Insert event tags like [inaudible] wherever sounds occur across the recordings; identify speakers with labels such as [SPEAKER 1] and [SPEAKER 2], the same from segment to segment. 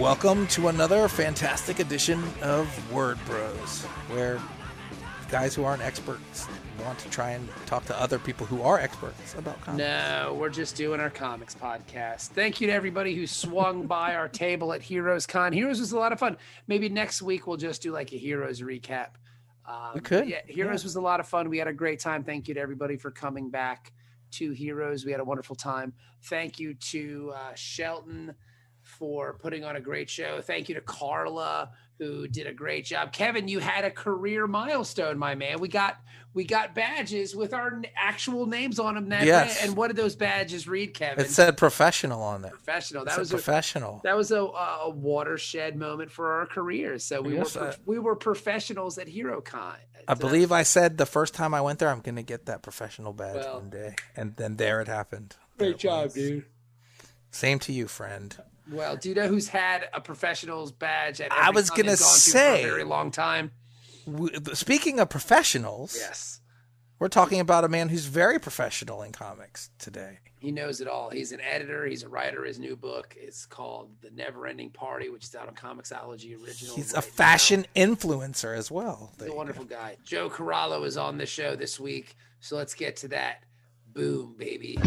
[SPEAKER 1] Welcome to another fantastic edition of Word Bros, where guys who aren't experts want to try and talk to other people who are experts about comics.
[SPEAKER 2] No, we're just doing our comics podcast. Thank you to everybody who swung [laughs] by our table at Heroes Con. Heroes was a lot of fun. Maybe next week we'll just do like a Heroes recap. Um,
[SPEAKER 1] We could,
[SPEAKER 2] Yeah, Heroes
[SPEAKER 1] yeah.
[SPEAKER 2] was a lot of fun. We had a great time. Thank you to everybody for coming back to Heroes. We had a wonderful time. Thank you to uh, Shelton for putting on a great show. Thank you to Carla who did a great job. Kevin, you had a career milestone, my man. We got we got badges with our actual names on them that
[SPEAKER 1] Yes.
[SPEAKER 2] day. And what did those badges read, Kevin?
[SPEAKER 1] It said professional on there.
[SPEAKER 2] professional. That
[SPEAKER 1] said
[SPEAKER 2] was a,
[SPEAKER 1] professional.
[SPEAKER 2] that was a, a watershed moment for our careers. So we
[SPEAKER 1] Yes,
[SPEAKER 2] were
[SPEAKER 1] I- uh,
[SPEAKER 2] we were professionals at HeroCon.
[SPEAKER 1] I believe I said the first time I went there, I'm going to get that professional badge
[SPEAKER 2] Well-
[SPEAKER 1] one day, and then there it happened.
[SPEAKER 2] Great
[SPEAKER 1] it
[SPEAKER 2] job,
[SPEAKER 1] was.
[SPEAKER 2] dude.
[SPEAKER 1] Same to you, friend.
[SPEAKER 2] Well, do you know who's had a professional's badge? At
[SPEAKER 1] I was gonna
[SPEAKER 2] to
[SPEAKER 1] say-
[SPEAKER 2] for a very long time.
[SPEAKER 1] Speaking of professionals,
[SPEAKER 2] Yes,
[SPEAKER 1] we're talking about a man who's very professional in comics today.
[SPEAKER 2] he knows it all. He's an editor. He's a writer. His new book is called The Never Ending Party, which is out on Comixology original.
[SPEAKER 1] He's a
[SPEAKER 2] right now.
[SPEAKER 1] fashion influencer as well.
[SPEAKER 2] He's a wonderful guy. Joe Corallo is on the show this week, so let's get to that. Boom, baby.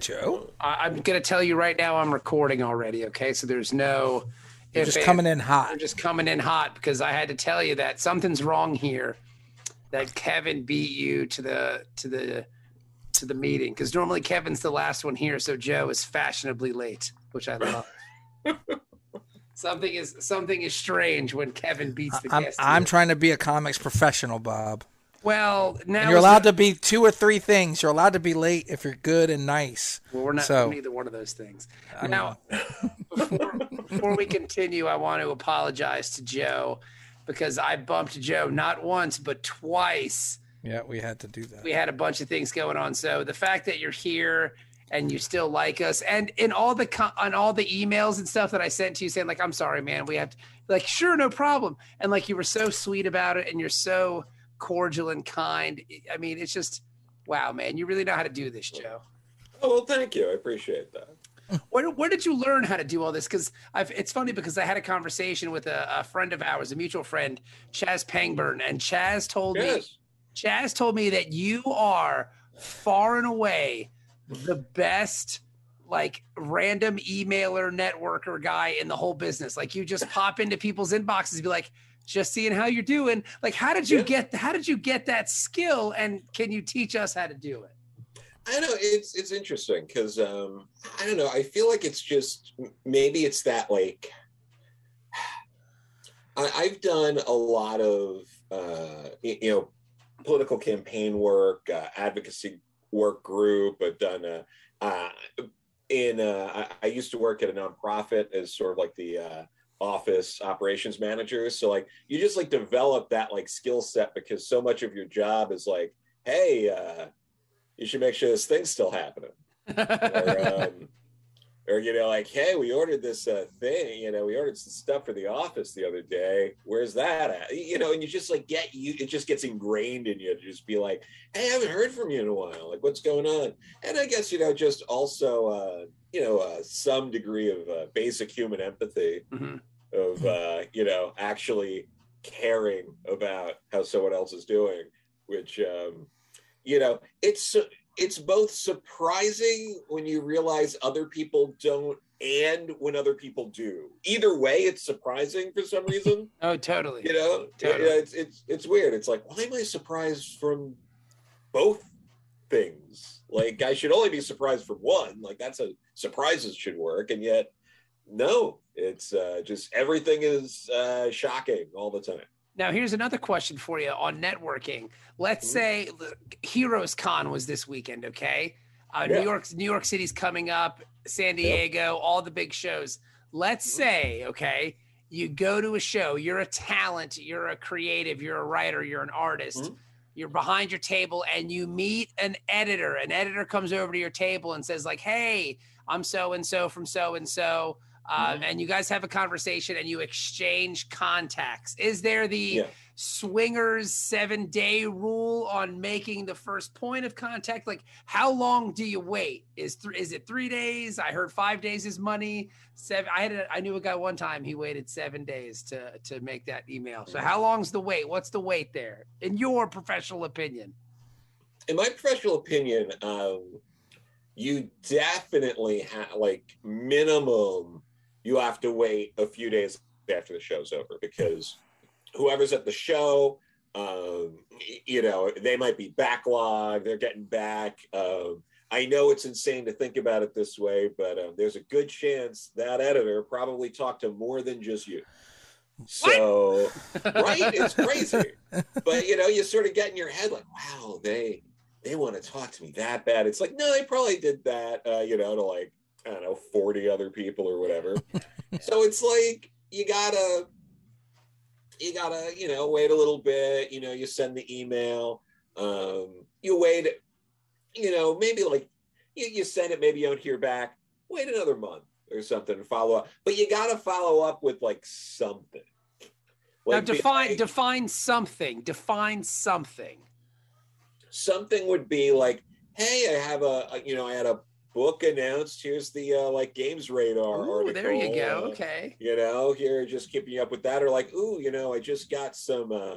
[SPEAKER 1] Joe.
[SPEAKER 2] I- I'm gonna tell you right now, I'm recording already. Okay, so there's no.
[SPEAKER 1] You're just
[SPEAKER 2] and-
[SPEAKER 1] coming in hot.
[SPEAKER 2] just coming in hot because I had to tell you that something's wrong here. That Kevin beat you to the to the to the meeting because normally Kevin's the last one here, so Joe is fashionably late, which I love. [laughs] something is something is strange when Kevin beats the
[SPEAKER 1] I'm,
[SPEAKER 2] guest.
[SPEAKER 1] I'm
[SPEAKER 2] here.
[SPEAKER 1] trying to be a comics professional, Bob.
[SPEAKER 2] Well now
[SPEAKER 1] And you're allowed
[SPEAKER 2] the-
[SPEAKER 1] to be two or three things. You're allowed to be late if you're good and nice.
[SPEAKER 2] Well, we're not
[SPEAKER 1] So-
[SPEAKER 2] neither one of those things. now, [laughs] before, before we continue, I want to apologize to Joe because I bumped Joe not once but twice.
[SPEAKER 1] Yeah, we had to do that.
[SPEAKER 2] We had a bunch of things going on. So the fact that you're here and you still like us, and in all the co- on all the emails and stuff that I sent to you, saying like, "I'm sorry, man, we have to," like, sure, no problem, and like you were so sweet about it, and you're so cordial and kind. I mean, it's just, wow, man, you really know how to do this, Joe.
[SPEAKER 3] Oh well, thank you. I appreciate that.
[SPEAKER 2] Where, where did you learn how to do all this? Because it's funny because I had a conversation with a, a friend of ours, a mutual friend, Chaz Pangburn, and Chaz told me Chaz told me that you are far and away the best like random emailer networker guy in the whole business. Like you just pop into people's inboxes and be like, just seeing how you're doing. Like, how did you
[SPEAKER 3] Yeah.
[SPEAKER 2] get how did you get that skill? And can you teach us how to do it?
[SPEAKER 3] I know it's it's interesting because um, I don't know. I feel like it's just maybe it's that like I, I've done a lot of uh, you know political campaign work, uh, advocacy work group. I've done a, uh, in uh, I, I used to work at a nonprofit as sort of like the uh, office operations manager. So like you just like develop that like skill set because so much of your job is like, hey, uh, you should make sure this thing's still happening. [laughs] Or, um, or you know, like, hey, we ordered this uh, thing. You know, we ordered some stuff for the office the other day. Where's that at? You know, and you just like get you. It just gets ingrained in you to just be like, hey, I haven't heard from you in a while. Like, what's going on? And I guess you know, just also, uh, you know, uh, some degree of uh, basic human empathy
[SPEAKER 2] Mhm.
[SPEAKER 3] of uh, you know actually caring about how someone else is doing, which um, you know it's it's both surprising when you realize other people don't and when other people do. Either way, it's surprising for some reason. [laughs]
[SPEAKER 2] Oh, totally.
[SPEAKER 3] you know,
[SPEAKER 2] Totally.
[SPEAKER 3] It's it's it's weird. It's like why am I surprised from both things. Like I should only be surprised for one. Like that's a surprises should work, and yet no, it's uh, just everything is uh, shocking all the time.
[SPEAKER 2] Now, here's another question for you on networking. Let's mm-hmm. say Heroes Con was this weekend, okay? Uh, yeah. New York, New York City's coming up, San Diego, all the big shows. Let's mm-hmm. say, okay, you go to a show, you're a talent, you're a creative, you're a writer, you're an artist. Mm-hmm. You're behind your table and you meet an editor. An editor comes over to your table and says, like, "Hey, I'm so and so from so and so uh, mm-hmm. and you guys have a conversation and you exchange contacts. Is there the yeah. swingers seven day rule on making the first point of contact? Like, how long do you wait? Is th- is it three days? I heard five days is money. Seven. I had a, I knew a guy one time. He waited seven days to to make that email. So, how long's the wait? What's the wait there, in your professional opinion?
[SPEAKER 3] In my professional opinion, um, you definitely have like minimum you have to wait a few days after the show's over because whoever's at the show, um, you know, they might be backlogged, they're getting back. Um, I know it's insane to think about it this way, but um, there's a good chance that editor probably talked to more than just you. So, right? It's [laughs] crazy. But, you know, you sort of get in your head like, wow, they they want to talk to me that bad. It's like, no, they probably did that, uh, you know, to like I don't know, 40 other people or whatever. [laughs] so it's like you gotta you gotta, you know, wait a little bit, you know, you send the email, um, you wait, you know, maybe like you, you send it, maybe you don't hear back, wait another month or something and follow up. But you gotta follow up with like something.
[SPEAKER 2] Like, now define like, define something. Define something.
[SPEAKER 3] Something would be like, hey, I have a, a you know, I had a book announced. Here's the uh, like games radar
[SPEAKER 2] ooh, article. There you go. Uh, okay.
[SPEAKER 3] You know, here just keeping up with that, or like, ooh, you know, I just got some. uh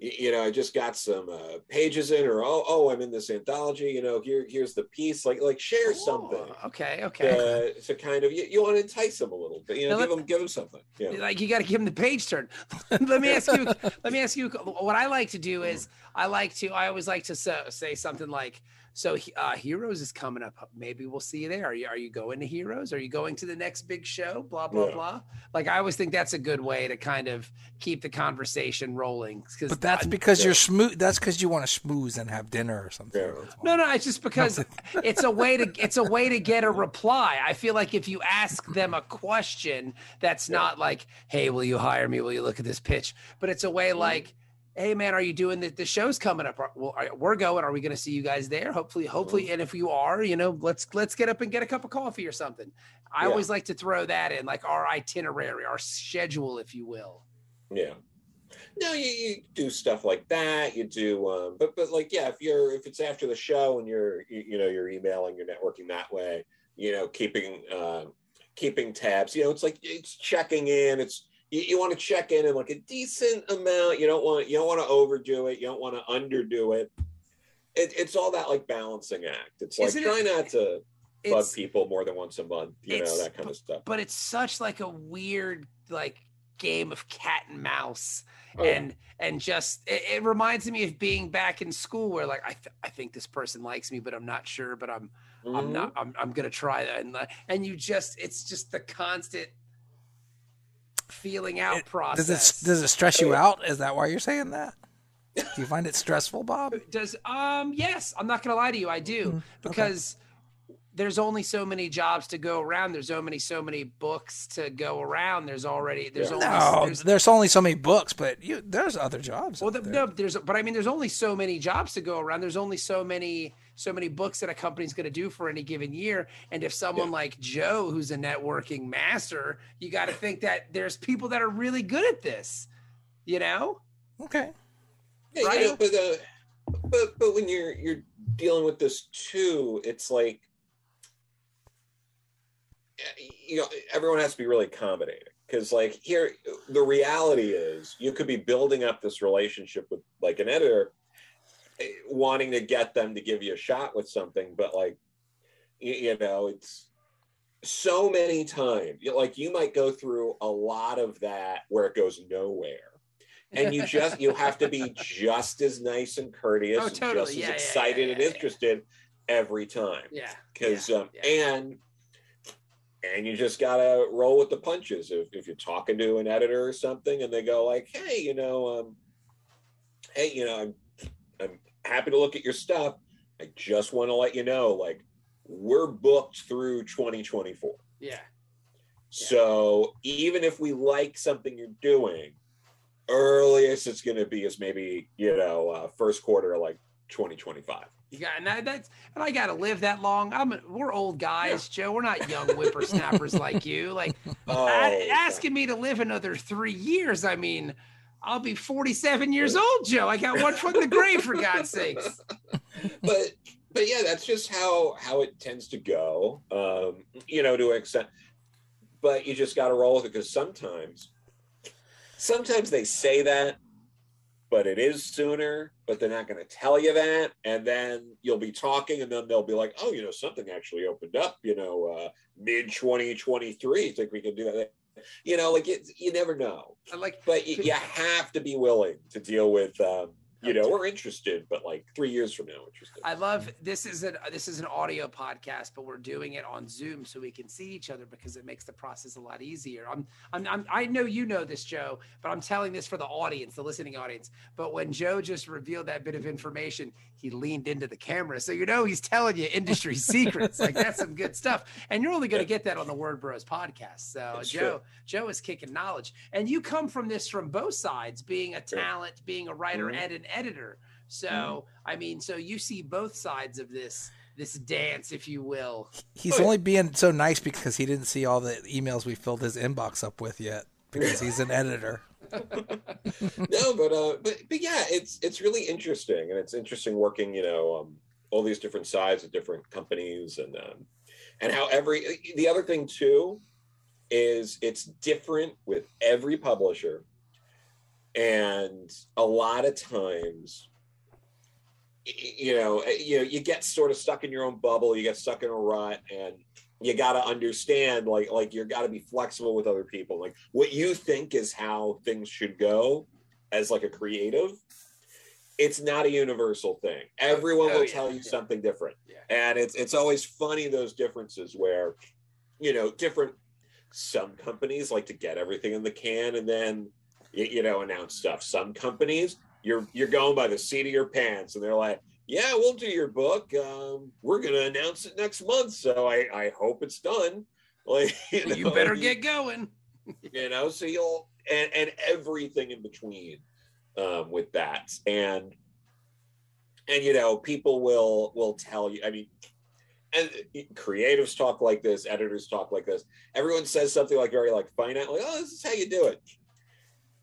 [SPEAKER 3] you know, I just got some uh, pages in, or oh, oh, I'm in this anthology. You know, here, here's the piece. Like, like share something.
[SPEAKER 2] Okay, okay.
[SPEAKER 3] To, to kind of you, you, want to entice them a little bit. You know, now give them, give them something. Yeah.
[SPEAKER 2] Like you got to give them the page turn. [laughs] let me ask you. [laughs] let me ask you. What I like to do is I like to. I always like to so, say something like, so uh, Heroes is coming up. Maybe we'll see you there. Are you are you going to Heroes? Are you going to the next big show? Blah blah yeah. blah. Like I always think that's a good way to kind of keep the conversation rolling.
[SPEAKER 1] But that's because you're smooth. That's because you want to schmooze and have dinner or something. Yeah.
[SPEAKER 2] No, no, it's just because [laughs] it's a way to it's a way to get a reply. I feel like if you ask them a question that's yeah. not like, "Hey, will you hire me? Will you look at this pitch?" But it's a way mm-hmm. like hey man are you doing the, the show's coming up? Well we're going. Are we going to see you guys there? Hopefully hopefully and if you are you know let's let's get up and get a cup of coffee or something. I yeah. always like to throw that in like our itinerary our schedule if you will.
[SPEAKER 3] Yeah. No you, you do stuff like that. You do um but but like yeah if you're if it's after the show and you're you, you know you're emailing you're networking that way you know keeping uh, keeping tabs you know it's like it's checking in it's you, you want to check in in like a decent amount. You don't want you don't want to overdo it. You don't want to underdo it. it. It's all that like balancing act. It's like Isn't try it, not to bug people more than once a month. You know that kind of stuff.
[SPEAKER 2] But it's such like a weird like game of cat and mouse. Oh, and and just it, it, reminds me of being back in school where like I th- I think this person likes me but I'm not sure but I'm mm-hmm. I'm not I'm, I'm gonna try that and and you just it's just the constant feeling out it, process.
[SPEAKER 1] Does it does it stress you out? Is that why you're saying that? Do you find it stressful, Bob? [laughs]
[SPEAKER 2] Does um yes, I'm not gonna lie to you, I do. Mm, because okay. there's only so many jobs to go around. There's only so many books to go around. There's already there's
[SPEAKER 1] yeah.
[SPEAKER 2] only
[SPEAKER 1] no, there's, there's, only so many books, but you there's other jobs.
[SPEAKER 2] Well, the, there. no, there's but I mean there's only so many jobs to go around. There's only so many so many books that a company's going to do for any given year. And if someone yeah. like Joe, who's a networking master, you got to think that there's people that are really good at this, you know?
[SPEAKER 1] Okay.
[SPEAKER 3] Yeah, right? You know, but, uh, but, but when you're, you're dealing with this too, it's like, you know, everyone has to be really accommodating because like here the reality is you could be building up this relationship with like an editor wanting to get them to give you a shot with something, but like, you, you know, it's so many times. Like you might go through a lot of that where it goes nowhere, and you just you have to be just as nice and courteous
[SPEAKER 2] Oh,
[SPEAKER 3] and just
[SPEAKER 2] Yeah,
[SPEAKER 3] as
[SPEAKER 2] yeah,
[SPEAKER 3] excited
[SPEAKER 2] yeah,
[SPEAKER 3] and interested every time
[SPEAKER 2] Yeah.
[SPEAKER 3] because um, and and you just gotta roll with the punches if, if you're talking to an editor or something and they go like hey you know um hey you know i'm i'm happy to look at your stuff i just want to let you know like we're booked through 2024
[SPEAKER 2] Yeah.
[SPEAKER 3] so even if we like something you're doing earliest it's going to be is maybe you know uh, first quarter like 2025
[SPEAKER 2] You got and that, that's and I got to live that long. I'm a, we're old guys, Joe. We're not young whippersnappers [laughs] like you. Like
[SPEAKER 3] oh,
[SPEAKER 2] a- asking me to live another three years. I mean, I'll be 47 years old, Joe. I got one foot in the grave for God's [laughs] sakes.
[SPEAKER 3] but but yeah that's just how how it tends to go um you know to an extent but you just got to roll with it because sometimes sometimes they say that but it is sooner but they're not going to tell you that and then you'll be talking and then they'll be like oh you know something actually opened up you know uh mid 2023 think we can do that you know like it, you never know.
[SPEAKER 2] I like
[SPEAKER 3] but you, you have to be willing to deal with um you know we're interested but like three years from now interested
[SPEAKER 2] I love this is an this is an audio podcast, but we're doing it on Zoom so we can see each other because it makes the process a lot easier. I'm, I'm, I'm I know you know this, Joe, but I'm telling this for the audience, the listening audience. But when Joe just revealed that bit of information, he leaned into the camera, so you know he's telling you industry [laughs] secrets. Like that's some good stuff, and you're only going to get that on the Word Bros podcast. So
[SPEAKER 3] That's
[SPEAKER 2] Joe,
[SPEAKER 3] true.
[SPEAKER 2] Joe is kicking knowledge, and you come from this from both sides, being a talent, being a writer
[SPEAKER 3] Mhm.
[SPEAKER 2] and an editor. So I mean, so you see both sides of this this dance, if you will.
[SPEAKER 1] He's only being so nice because he didn't see all the emails we filled his inbox up with yet because he's an editor. [laughs] [laughs]
[SPEAKER 3] no, but uh, but but yeah, it's it's really interesting, and it's interesting working, you know, um, all these different sides of different companies, and um, and how every the other thing too is it's different with every publisher, and a lot of times, you know, eh, you know, you get sort of stuck in your own bubble, you get stuck in a rut, and you got to understand like like you got to be flexible with other people like what you think is how things should go as like a creative it's not a universal thing everyone
[SPEAKER 2] Oh,
[SPEAKER 3] will
[SPEAKER 2] yeah,
[SPEAKER 3] tell you
[SPEAKER 2] yeah.
[SPEAKER 3] something different
[SPEAKER 2] Yeah.
[SPEAKER 3] and it's it's always funny those differences where you know different some companies like to get everything in the can and then you know announce stuff. Some companies you're you're going by the seat of your pants and they're like yeah we'll do your book. Um, we're gonna announce it next month. So i i hope it's done. [laughs] Like you,
[SPEAKER 2] You better get going. [laughs]
[SPEAKER 3] you know so you'll and and everything in between um with that. And and you know people will will tell you i mean and creatives talk like this editors talk like this. Everyone says something like very like finite like oh this is how you do it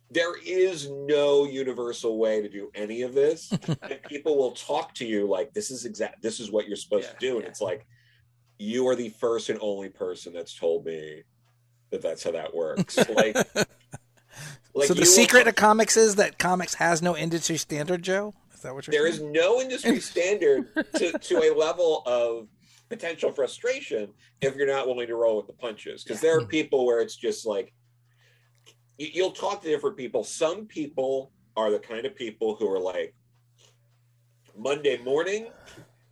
[SPEAKER 3] there is no universal way to do any of this [laughs] and people will talk to you like this is exact this is what you're supposed
[SPEAKER 2] Yeah,
[SPEAKER 3] to do and
[SPEAKER 2] yeah.
[SPEAKER 3] it's like you are the first and only person that's told me that that's how that works [laughs] like like
[SPEAKER 1] so the secret
[SPEAKER 3] talk-
[SPEAKER 1] of comics is that comics has no industry standard, Joe. Is that what you're
[SPEAKER 3] there is
[SPEAKER 1] saying?
[SPEAKER 3] no industry [laughs] standard to, to a level of potential frustration if you're not willing to roll with the punches because there are people where it's just like you, you'll talk to different people some people are the kind of people who are like monday morning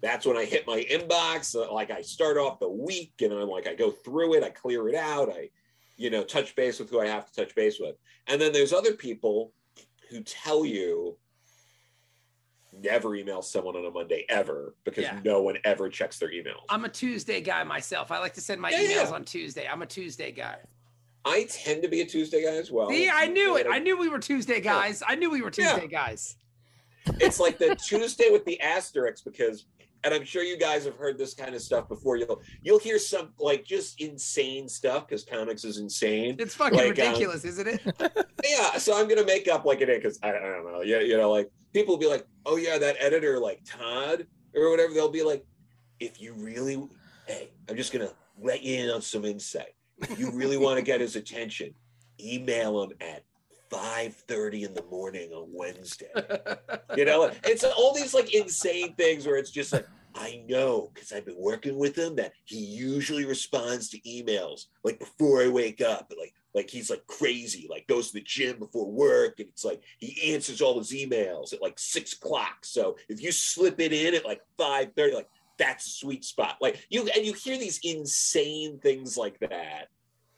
[SPEAKER 3] that's when i hit my inbox uh, like i start off the week and i'm like i go through it i clear it out i you know touch base with who i have to touch base with and then there's other people who tell you never email someone on a Monday ever because
[SPEAKER 2] Yeah.
[SPEAKER 3] no one ever checks their emails.
[SPEAKER 2] I'm a Tuesday guy myself. I like to send my
[SPEAKER 3] Yeah,
[SPEAKER 2] emails
[SPEAKER 3] yeah.
[SPEAKER 2] on Tuesday. I'm a Tuesday guy.
[SPEAKER 3] I tend to be a Tuesday guy as well.
[SPEAKER 2] See, I knew it. I knew we were Tuesday guys. I knew we were
[SPEAKER 3] Yeah.
[SPEAKER 2] Tuesday guys.
[SPEAKER 3] it's like the Tuesday with the asterisk because and I'm sure you guys have heard this kind of stuff before. You'll you'll hear some like just insane stuff because comics is insane.
[SPEAKER 2] It's fucking
[SPEAKER 3] Like, um,
[SPEAKER 2] ridiculous, isn't it? [laughs]
[SPEAKER 3] Yeah, so I'm gonna make up like it is because I, I don't know. Yeah, you know, like people will be like, "Oh yeah, that editor, like Todd or whatever." They'll be like, "If you really, hey, I'm just gonna let you in on some insight. You really want to get his attention, email him at 5:30 in the morning on Wednesday." You know, it's all these like insane things where it's just like. I know because I've been working with him that he usually responds to emails like before I wake up like like he's like crazy, like goes to the gym before work, and it's like he answers all his emails at like six o'clock. So if you slip it in at like five thirty, like that's a sweet spot. Like you and you hear these insane things like that,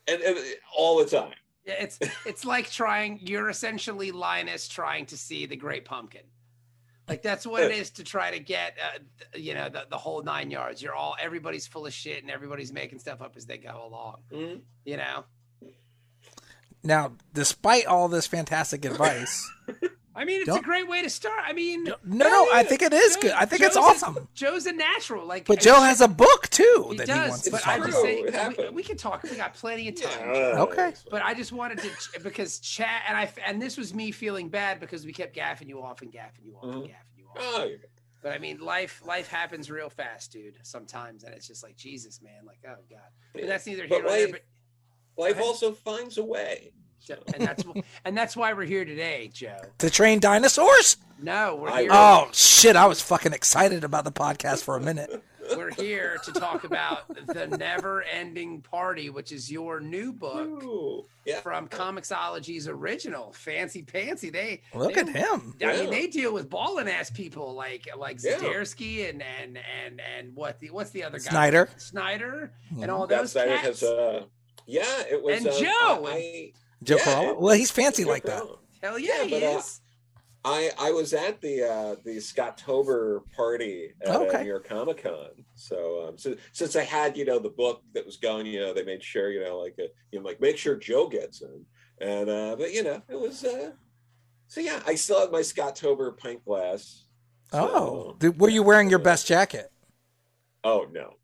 [SPEAKER 3] and, and all the time.
[SPEAKER 2] Yeah, it's it's like trying. You're essentially Linus trying to see the Great Pumpkin. Like that's what it is to try to get, uh, you know, the, the whole nine yards. You're all everybody's full of shit and everybody's making stuff up as they go along.
[SPEAKER 3] Mhm.
[SPEAKER 2] You know,
[SPEAKER 1] Now, despite all this fantastic advice, [laughs]
[SPEAKER 2] I mean, it's a
[SPEAKER 1] Don't-
[SPEAKER 2] grey way to start. I mean,
[SPEAKER 1] no, no, I think it is
[SPEAKER 2] Joe-
[SPEAKER 1] good. I think it's
[SPEAKER 2] Joe's a-
[SPEAKER 1] awesome.
[SPEAKER 2] Joe's a natural. Like,
[SPEAKER 1] But
[SPEAKER 2] I-
[SPEAKER 1] Joe has a book too
[SPEAKER 2] he
[SPEAKER 1] that
[SPEAKER 2] does.
[SPEAKER 1] he wants to
[SPEAKER 2] but
[SPEAKER 1] talk
[SPEAKER 2] I
[SPEAKER 3] true.
[SPEAKER 2] just
[SPEAKER 1] about.
[SPEAKER 2] say we, we can talk. We got plenty of time.
[SPEAKER 3] Yeah,
[SPEAKER 1] Okay.
[SPEAKER 2] But I just wanted to because chat and I and this was me feeling bad because we kept gaffing you off and gaffing you off and
[SPEAKER 3] Mhm.
[SPEAKER 2] gaffing you off.
[SPEAKER 3] Oh, you're good.
[SPEAKER 2] But I mean, life life happens real fast, dude. Sometimes, and it's just like Jesus, man. Like, oh god. But that's neither here nor there.
[SPEAKER 3] life-
[SPEAKER 2] But
[SPEAKER 3] life also finds a way.
[SPEAKER 2] Joe- and that's [laughs] and that's why we're here today, Joe.
[SPEAKER 1] To train dinosaurs?
[SPEAKER 2] No, we're
[SPEAKER 3] I-
[SPEAKER 2] here.
[SPEAKER 1] Oh shit! I was fucking excited about the podcast for a minute.
[SPEAKER 2] We're here to talk about the never-ending party, which is your new book
[SPEAKER 3] Ooh, yeah.
[SPEAKER 2] from Comixology's original, Fancy Pantsy. They
[SPEAKER 1] Look
[SPEAKER 2] they-
[SPEAKER 1] at him.
[SPEAKER 2] I mean, they deal with balling ass people like like
[SPEAKER 3] Yeah.
[SPEAKER 2] And and and and what the what's the other guy?
[SPEAKER 1] Snyder.
[SPEAKER 2] Snyder, and all
[SPEAKER 3] That
[SPEAKER 2] those
[SPEAKER 3] Snyder
[SPEAKER 2] cats.
[SPEAKER 3] has uh yeah, it was
[SPEAKER 2] And
[SPEAKER 3] uh,
[SPEAKER 2] Joe.
[SPEAKER 3] I,
[SPEAKER 1] Joe
[SPEAKER 3] Yeah, Corallo?
[SPEAKER 1] Well, he's fancy
[SPEAKER 3] Joe
[SPEAKER 1] like that.
[SPEAKER 2] Hell yeah,
[SPEAKER 3] Yeah,
[SPEAKER 2] he
[SPEAKER 3] but, uh,
[SPEAKER 2] is.
[SPEAKER 3] I I was at the uh the Scottober party at
[SPEAKER 1] Oh, okay.
[SPEAKER 3] uh, New York Comic Con. So um so since I had you know the book that was going, you know, they made sure you know like uh, you know like make sure Joe gets in, and uh but you know it was uh so yeah I still have my Scottober pint glass.
[SPEAKER 1] Oh,
[SPEAKER 3] So-
[SPEAKER 1] Dude, were you wearing your best jacket?
[SPEAKER 3] Oh no.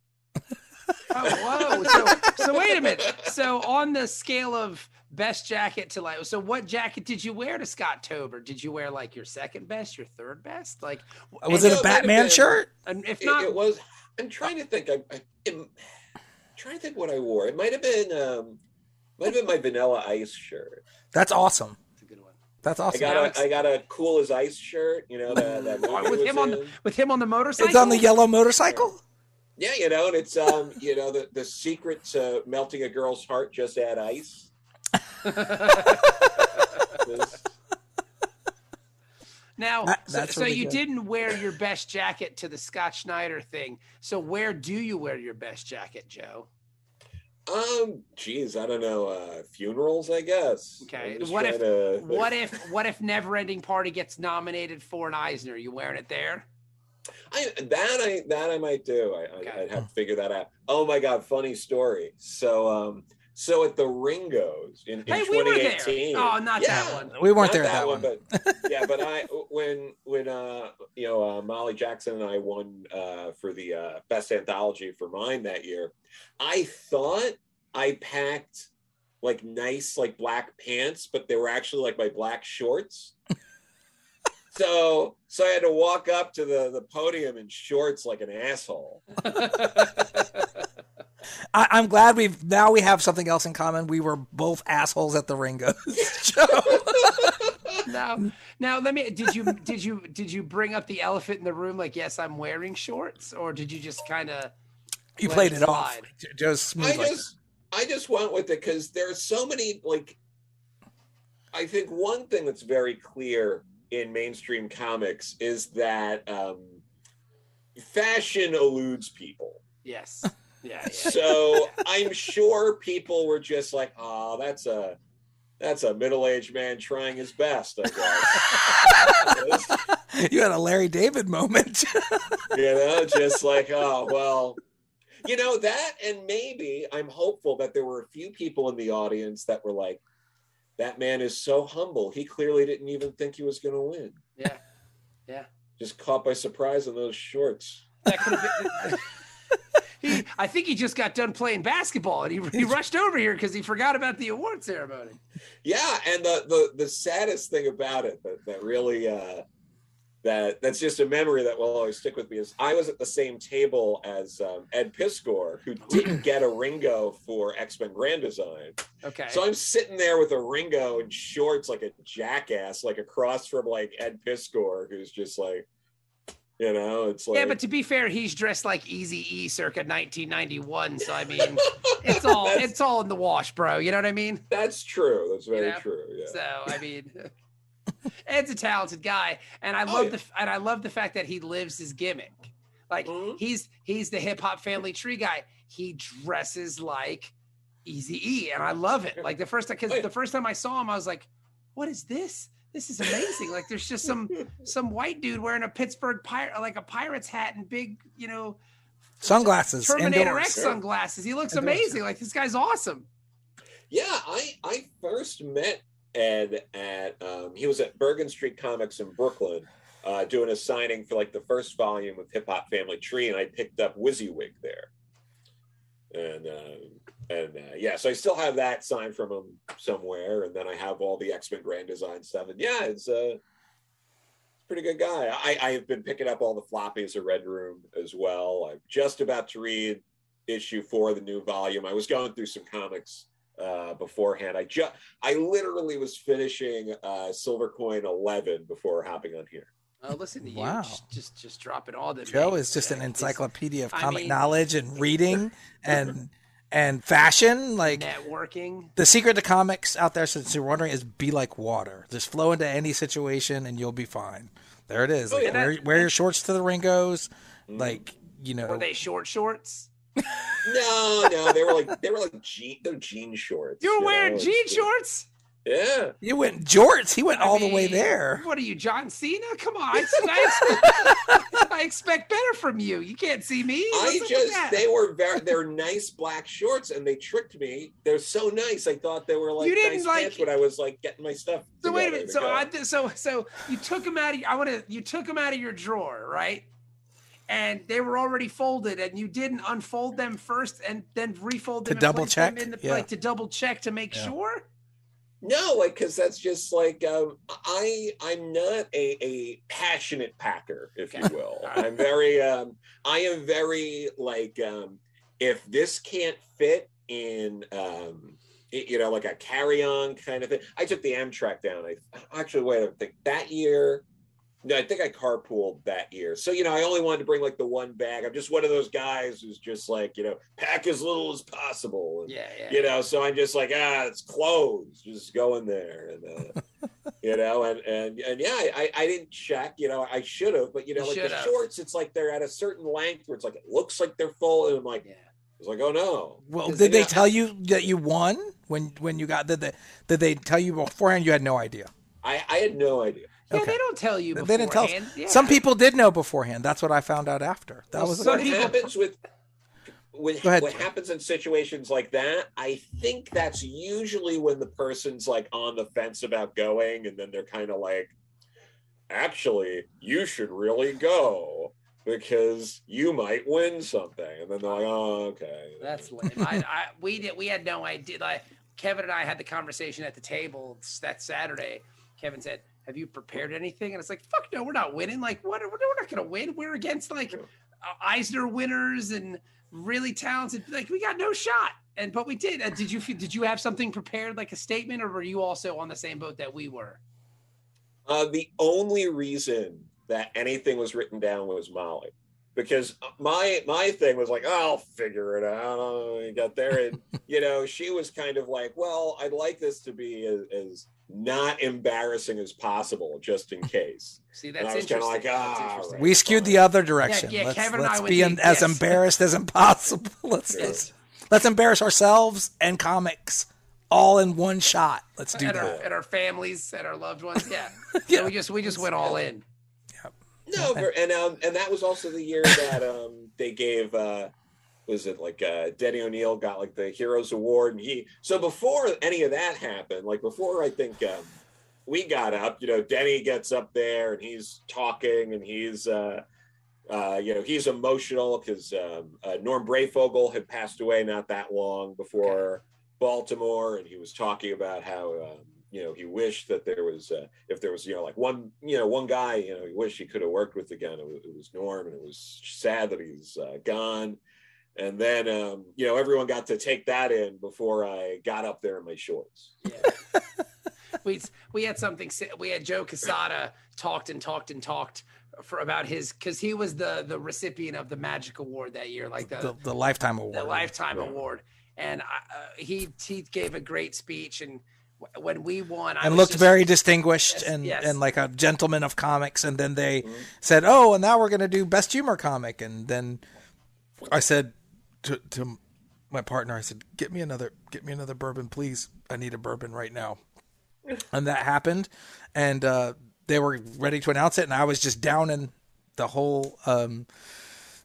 [SPEAKER 2] Oh, whoa. So, so wait a minute. So on the scale of best jacket to like, so what jacket did you wear to Scottober? Did you wear like your second best, your third best? Like,
[SPEAKER 1] Was it a
[SPEAKER 3] it might have
[SPEAKER 1] Batman
[SPEAKER 3] been-
[SPEAKER 1] shirt?
[SPEAKER 2] And if
[SPEAKER 3] It,
[SPEAKER 2] not,
[SPEAKER 3] it was. I'm trying to think. I, I am trying to think what I wore. It might have been. um Might have been my Vanilla Ice shirt.
[SPEAKER 1] That's awesome.
[SPEAKER 2] That's a good one.
[SPEAKER 1] That's awesome.
[SPEAKER 3] I got
[SPEAKER 2] Alex-
[SPEAKER 3] a I got a cool as ice shirt. You know that that [laughs]
[SPEAKER 2] With
[SPEAKER 3] was
[SPEAKER 2] him on the with him on the motorcycle.
[SPEAKER 1] It's on the yellow motorcycle.
[SPEAKER 3] Yeah, you know, and it's um, you know, the the secret to melting a girl's heart. Just add ice. This-
[SPEAKER 2] Now,
[SPEAKER 1] That-
[SPEAKER 2] so, so
[SPEAKER 1] really
[SPEAKER 2] you
[SPEAKER 1] good.
[SPEAKER 2] didn't wear your best jacket to the Scott Snyder thing. So where do you wear your best jacket, Joe?
[SPEAKER 3] Um, geez, I don't know. Uh, funerals, I guess.
[SPEAKER 2] Okay, what if-
[SPEAKER 3] to- [laughs]
[SPEAKER 2] What if what if Never Ending Party gets nominated for an Eisner? Are You wearing it there?
[SPEAKER 3] I that I that I might do. I,
[SPEAKER 2] Okay.
[SPEAKER 3] I I'd have to figure that out. Oh my god, funny story. So um so at the Ringos in, in
[SPEAKER 2] hey, we were there.
[SPEAKER 3] 2018.
[SPEAKER 2] Oh, not
[SPEAKER 3] Yeah.
[SPEAKER 2] that one.
[SPEAKER 1] We weren't there that one.
[SPEAKER 3] but [laughs] yeah, but I when when uh you know uh, Molly Jackson and I won uh for the uh, best anthology for mine that year, I thought I packed like nice like black pants, but they were actually like my black shorts. [laughs] so so I had to walk up to the the podium in shorts like an asshole. [laughs]
[SPEAKER 1] I, I'm glad we've now we have something else in common. We were both assholes at the Ringos. [laughs] Joe.
[SPEAKER 2] now, now let me. Did you did you did you bring up the elephant in the room? Like, yes, I'm wearing shorts, or did you just kind of?
[SPEAKER 1] You played
[SPEAKER 2] it
[SPEAKER 1] it off.
[SPEAKER 2] slide.
[SPEAKER 1] Jo- Joe's smooth
[SPEAKER 3] I
[SPEAKER 1] like
[SPEAKER 3] just I just went with it because there's so many like I think one thing that's very clear in mainstream comics is that um fashion eludes people.
[SPEAKER 2] Yes. [laughs] Yeah. yeah.
[SPEAKER 3] So I'm sure people were just like, oh, that's a that's a middle-aged man trying his best, I guess.
[SPEAKER 1] you had a Larry David moment. [laughs]
[SPEAKER 3] you know, just like, oh, well, you know, that, and maybe I'm hopeful that there were a few people in the audience that were like, that man is so humble. He clearly didn't even think he was going to win.
[SPEAKER 2] Yeah. Yeah.
[SPEAKER 3] Just caught by surprise in those shorts.
[SPEAKER 2] That could have been. He, I think he just got done playing basketball, and he, he [laughs] rushed over here because he forgot about the award ceremony.
[SPEAKER 3] Yeah, and the the the saddest thing about it that that really uh that that's just a memory that will always stick with me is I was at the same table as um, Ed Piskor, who didn't [clears throat] get a Ringo for X Men Grand Design.
[SPEAKER 2] Okay.
[SPEAKER 3] So I'm sitting there with a Ringo in shorts like a jackass, like across from like Ed Piskor, who's just like, You know, it's like
[SPEAKER 2] yeah, but to be fair, he's dressed like Easy E circa 1991. So I mean, [laughs] it's all it's all in the wash, bro. You know what I mean?
[SPEAKER 3] that's true. That's very
[SPEAKER 2] know?
[SPEAKER 3] true. Yeah.
[SPEAKER 2] So I mean, [laughs] Ed's a talented guy, and I
[SPEAKER 3] Oh,
[SPEAKER 2] love
[SPEAKER 3] yeah.
[SPEAKER 2] the and I love the fact that he lives his gimmick. Like
[SPEAKER 3] Mhm.
[SPEAKER 2] he's he's the hip hop family tree guy. He dresses like Easy E, and I love it. Like the first time, because
[SPEAKER 3] Oh, yeah.
[SPEAKER 2] the first time I saw him, I was like, "What is this? This is amazing!" like there's just some [laughs] some white dude wearing a Pittsburgh pirate, like a pirate's hat and big, you know,
[SPEAKER 1] Sunglasses.
[SPEAKER 2] Terminator
[SPEAKER 1] indoors.
[SPEAKER 2] X sunglasses. He looks
[SPEAKER 1] Indoors.
[SPEAKER 2] amazing. Like this guy's awesome.
[SPEAKER 3] Yeah, I I first met Ed at um, he was at Bergen Street Comics in Brooklyn, uh, doing a signing for like the first volume of Hip Hop Family Tree, and I picked up Wizzywig there. And uh, and uh, yeah, so I still have that signed from him somewhere, and then I have all the X Men Grand Design stuff, and yeah, it's uh, a pretty good guy. I I have been picking up all the floppies of Red Room as well. I'm just about to read issue four of the new volume. I was going through some comics uh beforehand i just i literally was finishing uh silver coin 11 before hopping on here
[SPEAKER 2] Uh, listen to you.
[SPEAKER 1] Wow.
[SPEAKER 2] Just, just just drop it all to
[SPEAKER 1] Joe is just an encyclopedia of
[SPEAKER 2] I
[SPEAKER 1] comic
[SPEAKER 2] mean-
[SPEAKER 1] knowledge and reading [laughs] and and fashion. Like
[SPEAKER 2] networking.
[SPEAKER 1] the secret to comics out there, since you're wondering, is be like water. Just flow into any situation and you'll be fine. There it is.
[SPEAKER 3] Oh,
[SPEAKER 1] Like,
[SPEAKER 3] yeah,
[SPEAKER 1] wear, wear your shorts to the Ringos.
[SPEAKER 3] Mm.
[SPEAKER 1] Like you know,
[SPEAKER 2] Were they short shorts? [laughs]
[SPEAKER 3] no no they were like they were like jean they're jean shorts
[SPEAKER 2] You're
[SPEAKER 3] you
[SPEAKER 2] wearing
[SPEAKER 3] know,
[SPEAKER 2] jean shorts?
[SPEAKER 3] Yeah
[SPEAKER 1] you went jorts. He went
[SPEAKER 2] I
[SPEAKER 1] all the way there.
[SPEAKER 2] What are you, John Cena? Come on. I, I, expect, I expect better from you. You can't see me.
[SPEAKER 3] i
[SPEAKER 2] What's up
[SPEAKER 3] just, they were very they're nice black shorts and they tricked me they're so nice i thought they were like
[SPEAKER 2] You didn't
[SPEAKER 3] nice
[SPEAKER 2] like-
[SPEAKER 3] pants when i was like getting my stuff
[SPEAKER 2] So wait a minute. So. I so so you took them out of I want to you took them out of your drawer, right? And they were already folded, and you didn't unfold them first and then refold
[SPEAKER 1] To
[SPEAKER 2] them and
[SPEAKER 1] double
[SPEAKER 2] place them
[SPEAKER 1] check?
[SPEAKER 2] in the,
[SPEAKER 1] Yeah.
[SPEAKER 2] like to double check to make
[SPEAKER 1] Yeah.
[SPEAKER 2] sure.
[SPEAKER 3] No, like because that's just like um, I I'm not a, a passionate packer, if you will. I'm very um I am very like um if this can't fit in um you know like a carry-on kind of thing. I took the Amtrak down. I actually wait, I think that year. No, I think I carpooled that year. So, you know, I only wanted to bring like the one bag. I'm just one of those guys who's just like, you know, pack as little as possible. And,
[SPEAKER 2] Yeah, yeah.
[SPEAKER 3] you know so i'm just like ah it's clothes just go in there and uh, [laughs] you know and and and yeah i i didn't check you know i should have but you know
[SPEAKER 2] You
[SPEAKER 3] like the
[SPEAKER 2] should've.
[SPEAKER 3] shorts it's like they're at a certain length where it's like it looks like they're full and i'm like
[SPEAKER 2] yeah.
[SPEAKER 3] it's like oh no
[SPEAKER 1] Well, did
[SPEAKER 3] they-
[SPEAKER 1] they tell you that you won when when you got did they did they tell you beforehand? You had no idea.
[SPEAKER 3] i i had no idea
[SPEAKER 2] Yeah,
[SPEAKER 1] Okay.
[SPEAKER 2] they don't tell you
[SPEAKER 1] They didn't tell us.
[SPEAKER 2] Yeah.
[SPEAKER 1] Some people did know beforehand. That's what I found out after. That
[SPEAKER 2] Well,
[SPEAKER 1] was
[SPEAKER 2] some
[SPEAKER 3] what
[SPEAKER 2] people-
[SPEAKER 3] happens with when, what happens in situations like that i think that's usually when the person's like on the fence about going and then they're kind of like actually you should really go because you might win something and then they're like oh okay
[SPEAKER 2] That's lame. I, I we did we had no idea. Like Kevin and I had the conversation at the table that Saturday. Kevin said, "Have you prepared anything?" And it's like, "Fuck no, we're not winning. Like, what? We're, we're not gonna win. We're against like uh, Eisner winners and really talented. Like, we got no shot." And but we did. Uh, did you did you have something prepared, like a statement, or were you also on the same boat that we were?
[SPEAKER 3] Uh, the only reason that anything was written down was Molly, because my my thing was like, oh, I'll figure it out. Oh, you got there, and [laughs] you know, she was kind of like, well, I'd like this to be as, as not embarrassing as possible, just in case. [laughs]
[SPEAKER 2] See,
[SPEAKER 3] And
[SPEAKER 2] that's
[SPEAKER 3] I was kinda
[SPEAKER 2] interesting.
[SPEAKER 3] like,
[SPEAKER 2] That's
[SPEAKER 3] ah,
[SPEAKER 2] interesting.
[SPEAKER 3] right.
[SPEAKER 1] we skewed the other direction.
[SPEAKER 2] yeah,
[SPEAKER 1] let's
[SPEAKER 2] Kevin and I
[SPEAKER 1] let's
[SPEAKER 2] went
[SPEAKER 1] be
[SPEAKER 2] the-
[SPEAKER 1] as
[SPEAKER 2] yes.
[SPEAKER 1] embarrassed as impossible. [laughs] Let's
[SPEAKER 2] Yes.
[SPEAKER 1] let's, let's embarrass ourselves and comics all in one shot. Let's do
[SPEAKER 2] and our,
[SPEAKER 1] that.
[SPEAKER 2] and our families and our loved ones. Yeah. [laughs]
[SPEAKER 1] Yeah.
[SPEAKER 2] So we just we just went all in.
[SPEAKER 3] Yep. No, and um, and that was also the year that um they gave uh was it like uh Denny O'Neil got like the Heroes Award and he so before any of that happened, like before I think um we got up, you know, Denny gets up there and he's talking and he's uh uh, you know, he's emotional because um, uh, Norm Breyfogle had passed away not that long before Baltimore, and he was talking about how um, you know he wished that there was uh, if there was you know like one you know one guy you know he wished he could have worked with again. It was, it was Norm, and it was sad that he's uh, gone. And then um, you know everyone got to take that in before I got up there in my shorts.
[SPEAKER 2] Yeah. [laughs] we we had something. We had Joe Quesada talked and talked and talked for about his because he was the the recipient of the Magic Award that year, like the
[SPEAKER 1] the, the lifetime award.
[SPEAKER 2] The lifetime yeah. award, and I, uh, he he gave a great speech and when we won
[SPEAKER 1] I and looked just, very distinguished yes, and yes. and like a gentleman of comics and then they mm-hmm. said oh and now we're going to do best humor comic and then i said to to my partner i said get me another get me another bourbon please. I need a bourbon right now. [laughs] And that happened and uh, they were ready to announce it and i was just down in the whole um,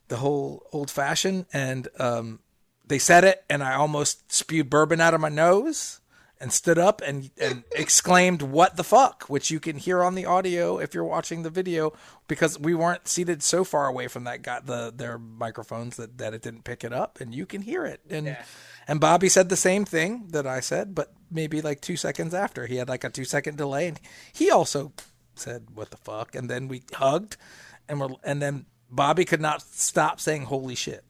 [SPEAKER 1] the whole old fashioned and um, they said it and i almost spewed bourbon out of my nose and stood up and, and [laughs] exclaimed, What the fuck? which you can hear on the audio if you're watching the video because we weren't seated so far away from that got the their microphones that, that it didn't pick it up and you can hear it. And yeah. and Bobby said the same thing that I said, but maybe like two seconds after. He had like a two second delay and he also said, What the fuck? And then we hugged and we're and then Bobby could not stop saying holy shit.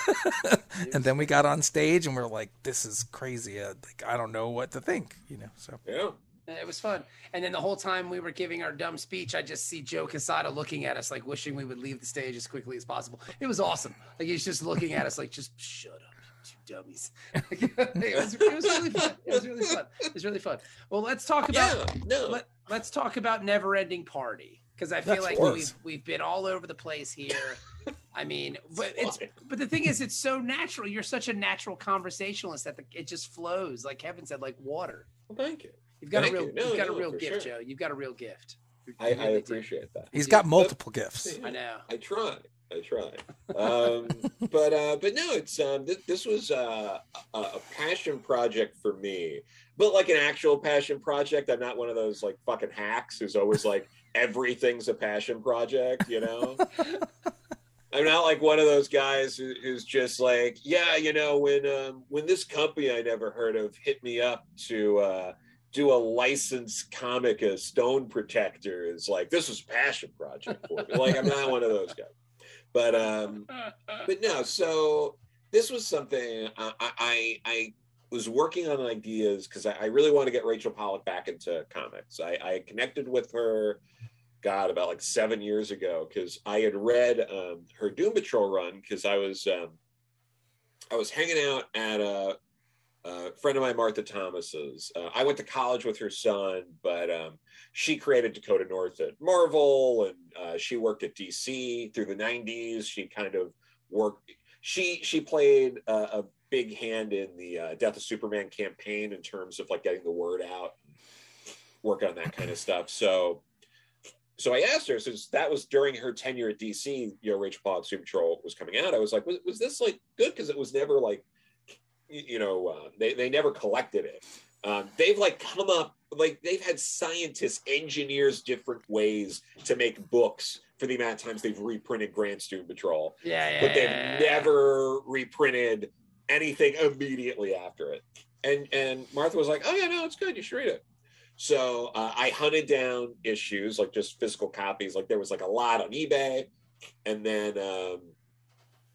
[SPEAKER 1] [laughs] and then we got on stage and we are like, "This is crazy. Uh, like, I don't know what to think," you know. So
[SPEAKER 3] yeah,
[SPEAKER 2] it was fun. And then the whole time we were giving our dumb speech, I just see Joe Quesada looking at us, like wishing we would leave the stage as quickly as possible. It was awesome. Like he's just looking at us, like just shut up. You dummies. [laughs] [laughs] it, was, it was really fun. It was really fun. It was really fun. Well, let's talk about yeah, no. let, let's talk about Never Ending Party because I feel That's like we've we've been all over the place here. I mean, [laughs] but it's but the thing is, it's so natural. You're such a natural conversationalist that the, it just flows, like Kevin said, like water.
[SPEAKER 3] Well, thank you.
[SPEAKER 2] You've got
[SPEAKER 3] thank
[SPEAKER 2] a real,
[SPEAKER 3] you. No,
[SPEAKER 2] you've got
[SPEAKER 3] no,
[SPEAKER 2] a real gift,
[SPEAKER 3] sure.
[SPEAKER 2] Joe. You've got a real gift.
[SPEAKER 3] I, I, appreciate that.
[SPEAKER 1] He's got multiple but, gifts.
[SPEAKER 2] I know.
[SPEAKER 3] I try. I try. Um, [laughs] but uh, but no, it's um, th- this was uh, a, a passion project for me, but like an actual passion project. I'm not one of those like fucking hacks who's always like everything's a passion project. You know. [laughs] I'm not like one of those guys who, who's just like, yeah, you know, when um, when this company I never heard of hit me up to uh, do a licensed comic as Stone Protector, is like this was a passion project for me. like I'm not one of those guys, but um, but no. So this was something I I, I was working on ideas because I, I, really want to get Rachel Pollack back into comics. I, I connected with her God, about like seven years ago, because I had read um, her Doom Patrol run because I was um, I was hanging out at a, a friend of mine, Martha Thomas's. Uh, I went to college with her son, but um, she created Dakota North at Marvel, and uh, she worked at DC through the '90s. She kind of worked. She she played a, a big hand in the uh, Death of Superman campaign in terms of like getting the word out, work on that kind of stuff. So so I asked her, since that was during her tenure at DC, you know, Rachel Pollack Super Patrol was coming out. I was like, was, was this like good? Because it was never like, you know, uh, they, they never collected it. Um, they've like come up, like they've had scientists, engineers, different ways to make books for the amount of times they've reprinted Grant's Doom Patrol.
[SPEAKER 2] Yeah, yeah
[SPEAKER 3] But they've
[SPEAKER 2] yeah.
[SPEAKER 3] never reprinted anything immediately after it. And and Martha was like, oh yeah, no, it's good. You should read it. So uh, I hunted down issues, like just physical copies. Like there was like a lot on eBay, and then um,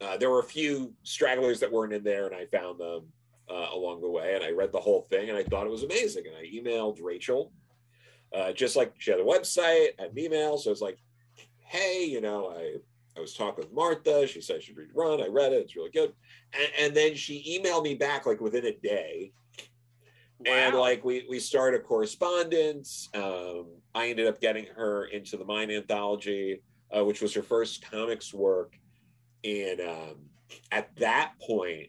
[SPEAKER 3] uh, there were a few stragglers that weren't in there, and I found them uh, along the way. And I read the whole thing, and I thought it was amazing. And I emailed Rachel, uh, just like she had a website and email. So it's like, hey, you know, I I was talking with Martha. She said she'd read Run. I read it. It's really good. And, and then she emailed me back like within a day Wow. And like we we started correspondence. Um, I ended up getting her into the Mine Anthology, uh, which was her first comics work. And um, at that point,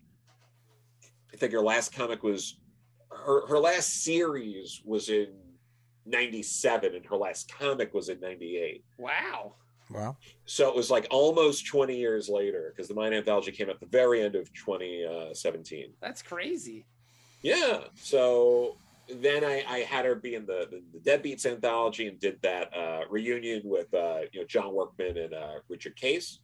[SPEAKER 3] I think her last comic was her her last series was in 97 and her last comic was in 98
[SPEAKER 2] wow
[SPEAKER 1] wow
[SPEAKER 3] so it was like almost 20 years later because the mine anthology came at the very end of 2017
[SPEAKER 2] that's crazy
[SPEAKER 3] yeah. So then I, I had her be in the, the, the Deadbeats anthology and did that uh, reunion with uh, you know John Workman and uh, Richard Case.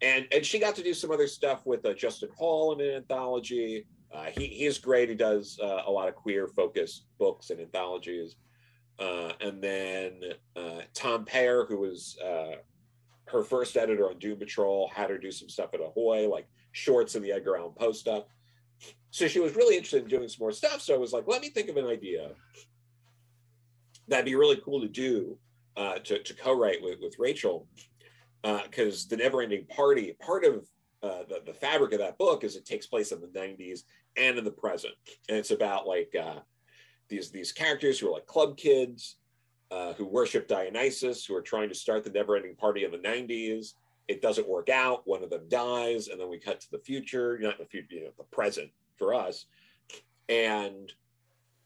[SPEAKER 3] And and she got to do some other stuff with uh, Justin Hall in an anthology. Uh, he he's great. He does uh, a lot of queer focused books and anthologies. And then Tom Peyer, who was her first editor on Doom Patrol, had her do some stuff at Ahoy, like shorts and the Edgar Allan Poe stuff so she was really interested in doing some more stuff. So I was like, let me think of an idea. that'd be really cool to do uh, to, to co-write with, with Rachel because uh, the never ending party part of uh, the, the fabric of that book is it takes place in the 90s and in the present and it's about like uh, these these characters who are like club kids uh, who worship dionysus who are trying to start the never ending party in the 90s it doesn't work out. One of them dies and then we cut to the future not the future you know the present for us. And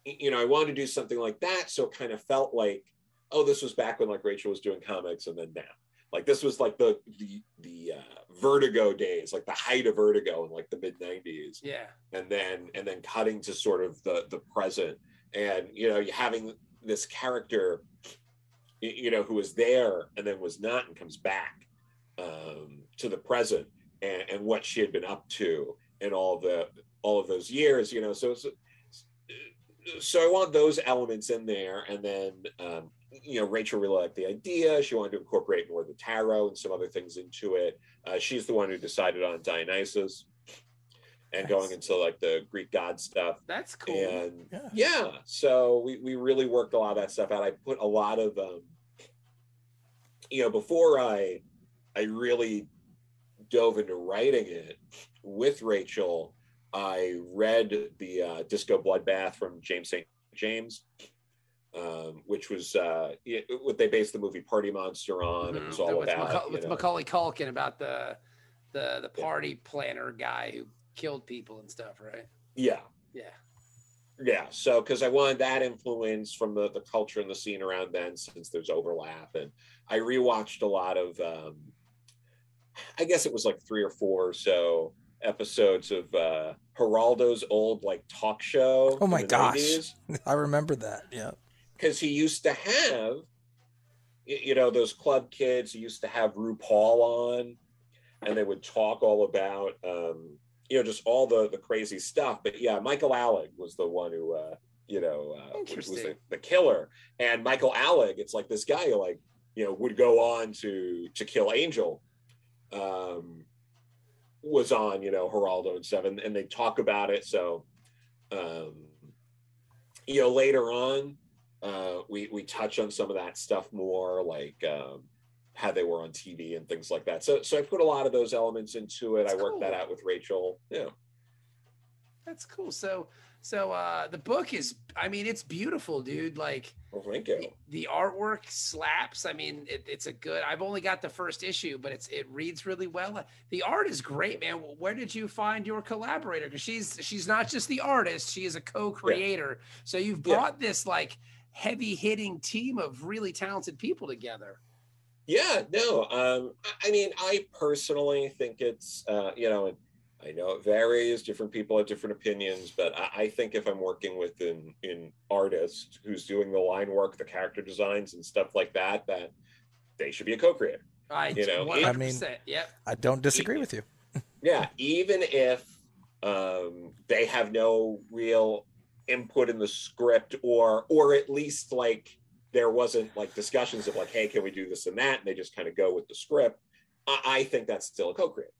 [SPEAKER 3] you know i wanted to do something like that so it kind of felt like oh this was back when like rachel was doing comics and then now. Like this was like the the the uh, vertigo days like the height of vertigo in like the mid 90s
[SPEAKER 2] yeah.
[SPEAKER 3] And then and then cutting to sort of the the present and you know having this character you know who was there and then was not and comes back um, to the present and, and what she had been up to in all the all of those years you know so so, so i want those elements in there and then um, you know, Rachel really liked the idea. She wanted to incorporate more of the tarot and some other things into it. Uh, she's the one who decided on Dionysus and nice. going into like the Greek god stuff.
[SPEAKER 2] That's cool.
[SPEAKER 3] And yeah. yeah, so we, we really worked a lot of that stuff out. I put a lot of, um, you know, before I, I really dove into writing it with Rachel, I read the uh, Disco Bloodbath from James St. James um, which was uh, what they based the movie Party Monster on. Mm-hmm. It was all
[SPEAKER 2] with
[SPEAKER 3] about
[SPEAKER 2] Maca- with know, Macaulay Culkin about the the the party yeah. planner guy who killed people and stuff, right?
[SPEAKER 3] Yeah,
[SPEAKER 2] yeah,
[SPEAKER 3] yeah. So because I wanted that influence from the the culture and the scene around then, since there's overlap, and I rewatched a lot of. Um, I guess it was like three or four or so episodes of uh Geraldo's old like talk show.
[SPEAKER 1] Oh my gosh. 90s. [laughs] I remember that. Yeah
[SPEAKER 3] because he used to have, you know, those club kids. He used to have RuPaul on, and they would talk all about, um, you know, just all the the crazy stuff. But yeah, Michael Alig was the one who, uh, you know, uh, was the, the killer. And Michael Alig, it's like this guy who, like, you know, would go on to to kill Angel. Um, was on, you know, Geraldo and stuff, and, and they talk about it. So, um, you know, later on, uh, we we touch on some of that stuff more, like um, how they were on TV and things like that. So so I put a lot of those elements into it. That's I worked cool. that out with Rachel. Yeah,
[SPEAKER 2] that's cool. So so uh, the book is, I mean, it's beautiful, dude. Like,
[SPEAKER 3] oh, thank you.
[SPEAKER 2] The, the artwork slaps. I mean, it, it's a good. I've only got the first issue, but it's it reads really well. The art is great, man. Where did you find your collaborator? Because she's she's not just the artist; she is a co-creator. Yeah. So you've brought yeah. this like heavy hitting team of really talented people together.
[SPEAKER 3] Yeah, no, um, I mean, I personally think it's, uh, you know, I know it varies. Different people have different opinions, but I, I think if I'm working with an, an artist who's doing the line work, the character designs, and stuff like that, that they should be a co-creator.
[SPEAKER 2] I, you know, I mean, yep.
[SPEAKER 1] I don't disagree with you. [laughs]
[SPEAKER 3] yeah, even if um, they have no real input in the script or or at least like there wasn't like discussions of like hey can we do this and that? And they just kind of go with the script. I, I think that's still a co-create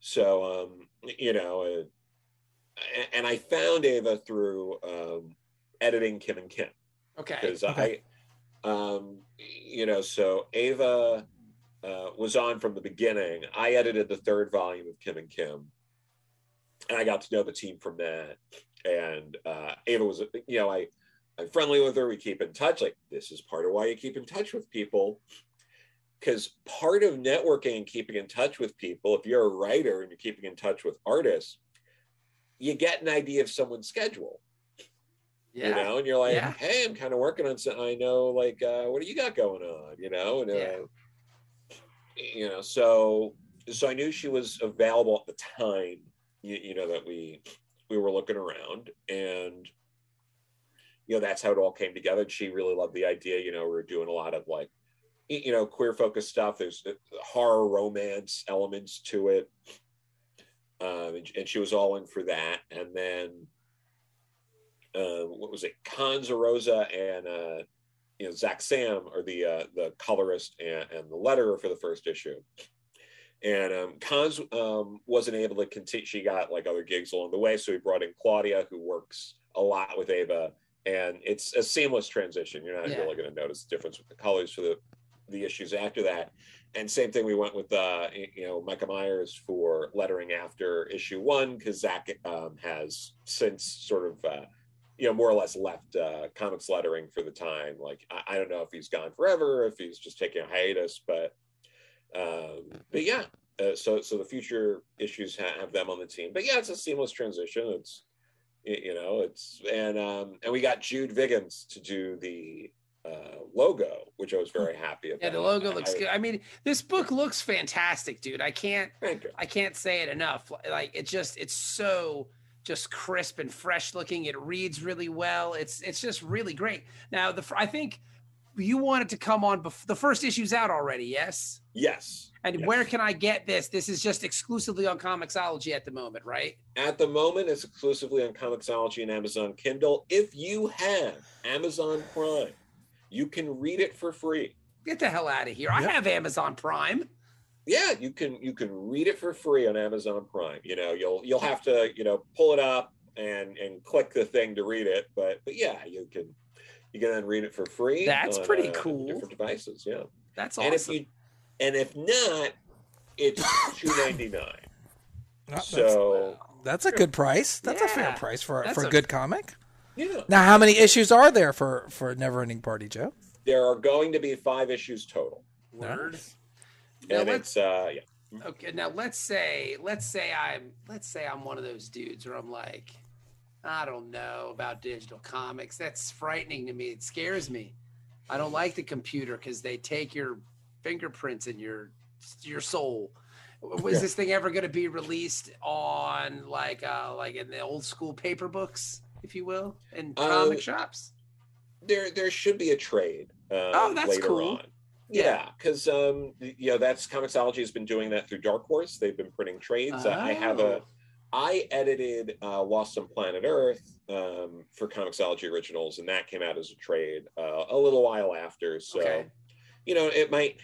[SPEAKER 3] so um you know uh, and i found ava through um editing kim and kim.
[SPEAKER 2] Okay.
[SPEAKER 3] Because
[SPEAKER 2] okay.
[SPEAKER 3] i um you know so ava uh, was on from the beginning. I edited the third volume of kim and kim. And i got to know the team from that. And uh, Ava was, you know, I I'm friendly with her. We keep in touch. Like this is part of why you keep in touch with people, because part of networking and keeping in touch with people, if you're a writer and you're keeping in touch with artists, you get an idea of someone's schedule. Yeah. You know, and you're like, yeah. hey, I'm kind of working on something. I know, like, uh, what do you got going on? You know, and uh, yeah. you know, so so I knew she was available at the time. You, you know that we we were looking around and you know that's how it all came together. And she really loved the idea you know we are doing a lot of like you know queer focused stuff. There's horror romance elements to it. Um, and, and, she was all in for that. And then uh, what was it? Conza Rosa and uh, you know Zach Sam are the uh, the colorist and, and the letterer for the first issue. And um, um, wasn't able to continue. She got like other gigs along the way, so he brought in Claudia, who works a lot with Ava, and it's a seamless transition. You're not yeah. really going to notice the difference with the colors for the the issues after that. And same thing, we went with uh, you know Micah Myers for lettering after issue one because Zach um, has since sort of uh, you know more or less left uh, comics lettering for the time. Like I, I don't know if he's gone forever, if he's just taking a hiatus, but um, but yeah. Uh, so so the future issues have them on the team. But yeah, it's a seamless transition. It's you know it's and um and we got Jude Viggins to do the uh, logo, which I was very happy about.
[SPEAKER 2] Yeah, the logo looks I, good. I mean, this book looks fantastic, dude. I can't, I can't say it enough. Like, it just, it's so just crisp and fresh looking. It reads really well. It's, it's just really great. Now, the, I think you wanted to come on. Before, the first issue's out already. Yes.
[SPEAKER 3] Yes.
[SPEAKER 2] And
[SPEAKER 3] yes.
[SPEAKER 2] where can I get this? This is just exclusively on Comixology at the moment, right?
[SPEAKER 3] At the moment, it's exclusively on Comixology and Amazon Kindle. If you have Amazon Prime, you can read it for free.
[SPEAKER 2] Get the hell out of here! I have Amazon Prime.
[SPEAKER 3] Yeah, you can you can read it for free on Amazon Prime. You know, you'll you'll have to you know pull it up and and click the thing to read it, but but yeah, you can you can then read it for free.
[SPEAKER 2] That's on, pretty uh, cool.
[SPEAKER 3] Different devices, yeah.
[SPEAKER 2] That's awesome.
[SPEAKER 3] And if you and if not, it's two ninety nine. [laughs] so
[SPEAKER 1] that's a good price. That's yeah, a fair price for for a, a good comic.
[SPEAKER 3] Yeah.
[SPEAKER 1] Now, how many issues are there for for Neverending Party, Joe?
[SPEAKER 3] There are going to be five issues total.
[SPEAKER 2] Word.
[SPEAKER 3] And now it's uh yeah.
[SPEAKER 2] Okay, now let's say let's say I'm let's say I'm one of those dudes where I'm like, I don't know about digital comics. That's frightening to me. It scares me. I don't like the computer because they take your fingerprints in your your soul. Was yeah. this thing ever going to be released on like uh like in the old school paper books? if you will, in comic uh, shops?
[SPEAKER 3] There, there should be a trade.
[SPEAKER 2] Um, oh, that's
[SPEAKER 3] later
[SPEAKER 2] cool.
[SPEAKER 3] On. Yeah, because um, you know that's Comixology has been doing that through Dark Horse. They've been printing trades. Oh. I have a, oh. Edited uh, Lost on Planet Earth um, for Comixology Originals, and that came out as a trade uh, a little while after. So, okay. You know, it might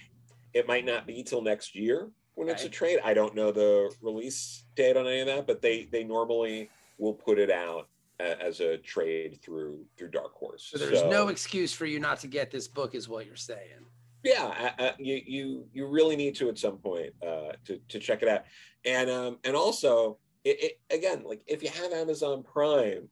[SPEAKER 3] it might not be till next year when okay. it's a trade. I don't know the release date on any of that, but they they normally will put it out as a trade through through Dark Horse.
[SPEAKER 2] So there's so, no excuse for you not to get this book, is what you're saying.
[SPEAKER 3] Yeah, I, I, you you you really need to at some point uh, to to check it out, and um and also it, it, again like if you have Amazon Prime,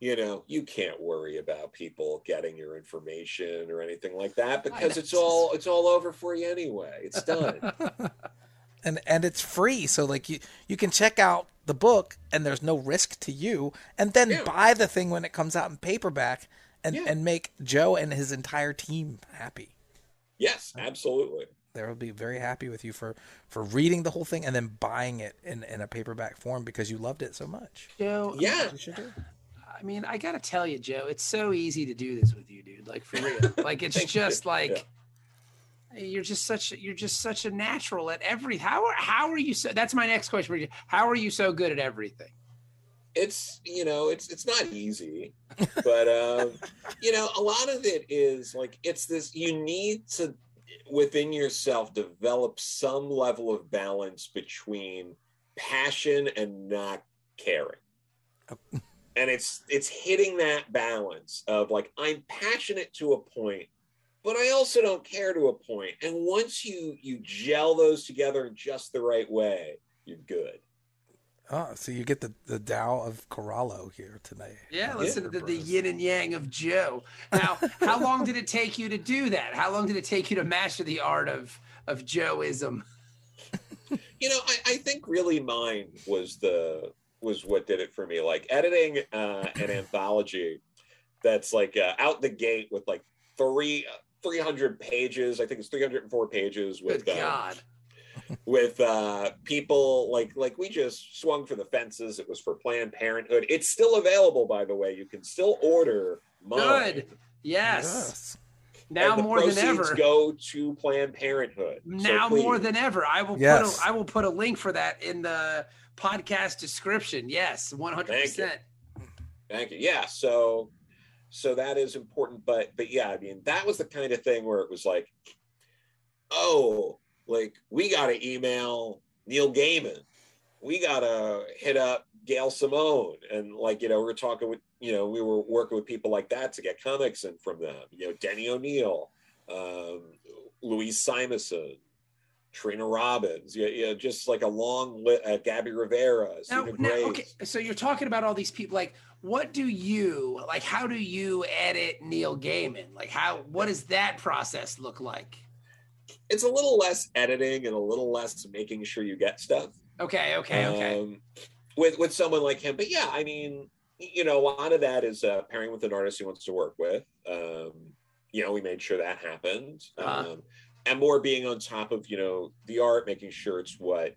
[SPEAKER 3] you know you can't worry about people getting your information or anything like that because it's all it's all over for you anyway. It's done. [laughs]
[SPEAKER 1] and and it's free so like you you can check out the book and there's no risk to you and then yeah. buy the thing when it comes out in paperback and yeah. and make Joe and his entire team happy.
[SPEAKER 3] Yes, uh, absolutely.
[SPEAKER 1] They'll be very happy with you for for reading the whole thing and then buying it in in a paperback form because you loved it so much.
[SPEAKER 2] Joe,
[SPEAKER 3] yeah.
[SPEAKER 2] I mean, I got to tell you, Joe, it's so easy to do this with you, dude. Like for real. [laughs] like it's just like yeah you're just such you're just such a natural at every how are how are you so that's my next question for you. How are you so good at everything?
[SPEAKER 3] It's you know it's it's not easy but um [laughs] you know a lot of it is like it's this you need to within yourself develop some level of balance between passion and not caring [laughs] and it's it's hitting that balance of like i'm passionate to a point but I also don't care to a point. And once you you gel those together in just the right way, you're good.
[SPEAKER 1] Oh, so you get the the Tao of Corallo here tonight.
[SPEAKER 2] Yeah, listen to the, the, yin and yang of Joe. Now, how long did it take you to do that? How long did it take you to master the art of of Joeism?
[SPEAKER 3] You know, I, I think really mine was the was what did it for me. Like editing uh, an anthology that's like uh, out the gate with like three 300 pages. I think it's 304 pages with
[SPEAKER 2] Good um, God. [laughs]
[SPEAKER 3] with uh, people like like we just swung for the fences. It was for Planned Parenthood. It's still available, by the way. You can still order. Mine.
[SPEAKER 2] Good. Yes. yes. Now more than ever,
[SPEAKER 3] go to Planned Parenthood.
[SPEAKER 2] Now so more than ever, I will yes. put a, I will put a link for that in the podcast description. Yes, one hundred percent.
[SPEAKER 3] Thank you. Thank you. Yeah. So so that is important but but yeah i mean that was the kind of thing where it was like oh like we got to email neil gaiman we got to hit up Gail Simone, and like you know, we were talking with you know, we were working with people like that to get comics in from them. You know, Denny O'Neil, um, Louise Simonson, Trina Robbins, yeah, yeah, just like a long lit, uh, Gabby Rivera, now, now, okay,
[SPEAKER 2] so you're talking about all these people. Like, what do you like? How do you edit Neil Gaiman? Like, how? What does that process look like?
[SPEAKER 3] It's a little less editing and a little less making sure you get stuff.
[SPEAKER 2] Okay, okay, okay.
[SPEAKER 3] Um, with with someone like him, but yeah, I mean, you know, a lot of that is uh, pairing with an artist he wants to work with. Um, you know, we made sure that happened. Uh-huh. Um, and more being on top of, you know, the art, making sure it's what,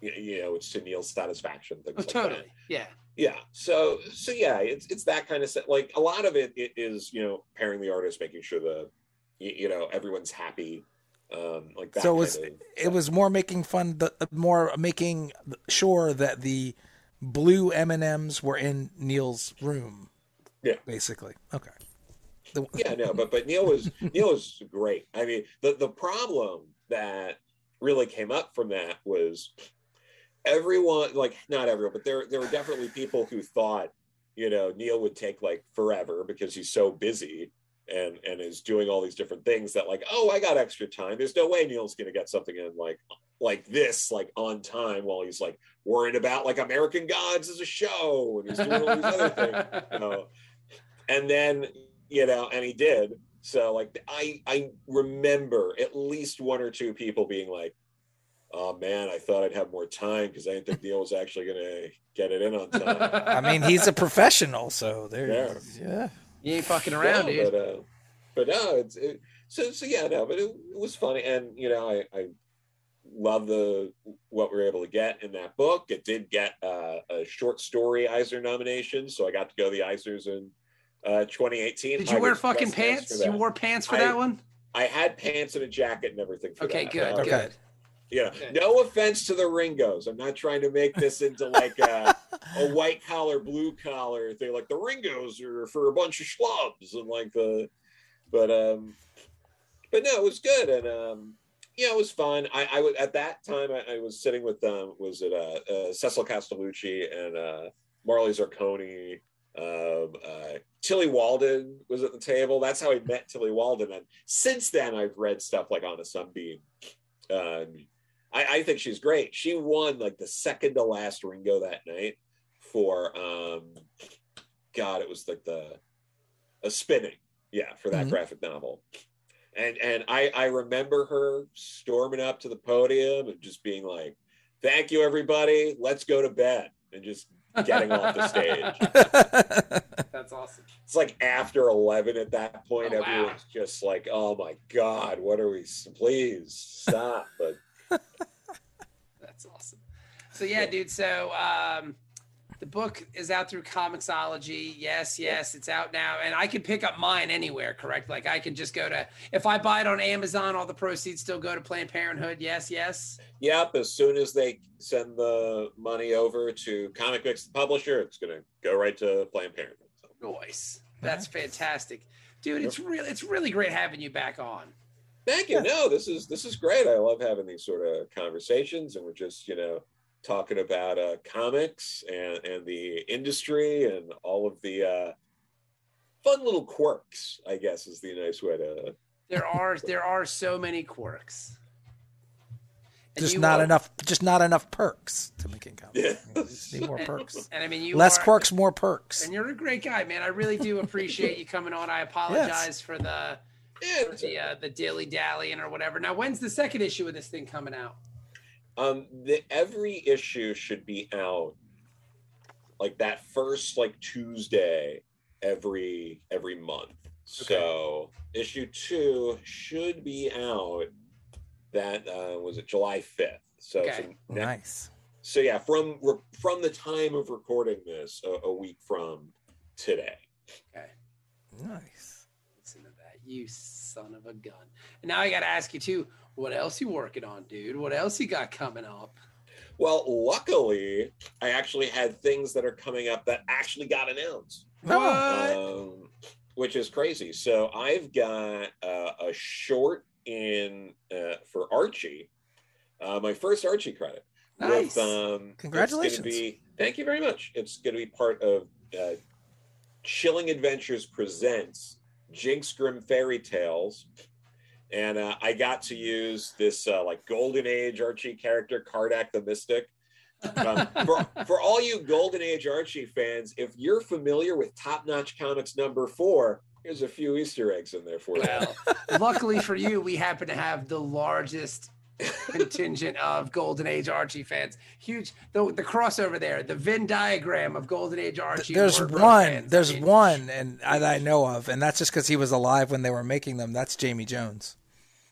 [SPEAKER 3] you know, it's to Neil's satisfaction. Things oh, like totally. That.
[SPEAKER 2] Yeah.
[SPEAKER 3] Yeah. So, so yeah, it's, it's that kind of set. Like a lot of it, it is, you know, pairing the artist, making sure the, you, know, everyone's happy. Um, like that.
[SPEAKER 1] So it was, it was more making fun, the more making sure that the, blue M and M's were in Neil's room.
[SPEAKER 3] Yeah,
[SPEAKER 1] basically. Okay.
[SPEAKER 3] The... [laughs] yeah, no, but but Neil was Neil was great. I mean, the the problem that really came up from that was everyone, like not everyone, but there there were definitely people who thought, you know, Neil would take like forever because he's so busy and and is doing all these different things that like, oh, I got extra time. There's no way Neil's gonna get something in like like this, like on time while he's like worrying about like American Gods as a show and he's doing all these other things. You know? [laughs] And then, you know, and he did. So like I I remember at least one or two people being like, oh man, I thought I'd have more time because I didn't think Neil was actually gonna get it in on time.
[SPEAKER 1] I mean, he's a professional, so there yeah. yeah.
[SPEAKER 2] You ain't fucking around,
[SPEAKER 3] dude. But, uh, but no, it's it, so so yeah, no, but it, it was funny, and you know, I, I love the what we are able to get in that book. It did get uh, a short story Eisner nomination, so I got to go to the Eisners in uh, 2018.
[SPEAKER 2] Did you I wear fucking pants? You wore pants for I, that one?
[SPEAKER 3] I had pants and a jacket and everything.
[SPEAKER 2] okay,
[SPEAKER 3] that.
[SPEAKER 2] good, good.
[SPEAKER 3] Yeah, no offense to the Ringos. I'm not trying to make this into like a, [laughs] a white collar, blue collar thing. Like the Ringos are for a bunch of schlubs and like the, but um, but no, it was good and um, yeah, it was fun. I, I was at that time. I, I was sitting with um, was it uh, uh Cecil Castellucci and uh, Marley Zarcone. Um, uh, Tillie Walden was at the table. That's how I met Tillie Walden. And since then, I've read stuff like On a Sunbeam. Um, I, I think she's great. She won like the second to last Ringo that night for um, God, it was like the a spinning, yeah, for that mm-hmm. graphic novel and and I I remember her storming up to the podium and just being like, "Thank you, everybody. Let's go to bed," and just getting off the stage. [laughs]
[SPEAKER 2] That's awesome.
[SPEAKER 3] It's like after eleven at that point, oh, everyone's wow. just like, "Oh my god, what are we? Please stop!" But [laughs]
[SPEAKER 2] that's awesome. So yeah, dude. So um, the book is out through Comixology. Yes, yes, it's out now. And I can pick up mine anywhere, correct? Like I can just go to, if I buy it on Amazon, all the proceeds still go to Planned Parenthood. Yes, yes.
[SPEAKER 3] Yep. As soon as they send the money over to ComicMix, the publisher, it's going to go right to Planned Parenthood.
[SPEAKER 2] So. Nice. That's fantastic. Dude, it's really, it's really great having you back on.
[SPEAKER 3] Thank you. No, this is, this is great. I love having these sort of conversations and we're just, you know, talking about uh, comics and, and the industry and all of the uh, fun little quirks. I guess is the nice way to.
[SPEAKER 2] There are there are so many quirks.
[SPEAKER 1] And just not are, enough. Just not enough perks to making comics. Yeah. need more perks.
[SPEAKER 2] And, [laughs] and, I mean, you
[SPEAKER 1] less
[SPEAKER 2] are,
[SPEAKER 1] quirks, more perks.
[SPEAKER 2] And you're a great guy, man. I really do appreciate you coming on. I [laughs] apologize yes. for the for the uh, the dilly dallying or whatever. Now, when's the second issue of this thing coming out?
[SPEAKER 3] Um, the every issue should be out like that first like Tuesday every every month. Okay. So issue two should be out. That uh, was it July fifth. So,
[SPEAKER 1] okay. so nice.
[SPEAKER 3] So yeah, from from the time of recording this, a, a week from today.
[SPEAKER 2] Okay.
[SPEAKER 1] Nice.
[SPEAKER 2] Listen to that, you son of a gun. And now I got to ask you too what else you working on, dude? What else you got coming up?
[SPEAKER 3] Well, luckily, I actually had things that are coming up that actually got announced.
[SPEAKER 2] What? Um,
[SPEAKER 3] which is crazy. So I've got uh, a short in uh, for Archie, uh, my first Archie credit.
[SPEAKER 2] Nice.
[SPEAKER 3] With, um,
[SPEAKER 1] Congratulations.
[SPEAKER 3] Be, thank you very much. It's going to be part of uh, Chilling Adventures presents Jinx Grim Fairy Tales. And uh, I got to use this uh, like Golden Age Archie character, Kardak the Mystic. Um, [laughs] for, for all you Golden Age Archie fans, if you're familiar with Top Notch Comics number four, here's a few Easter eggs in there for you.
[SPEAKER 2] Well, luckily for you, we happen to have the largest contingent of Golden Age Archie fans. Huge the the crossover there, the Venn diagram of Golden Age Archie.
[SPEAKER 1] There's one. Fans. There's I mean, one, and that I know of, and that's just because he was alive when they were making them. That's Jamie Jones.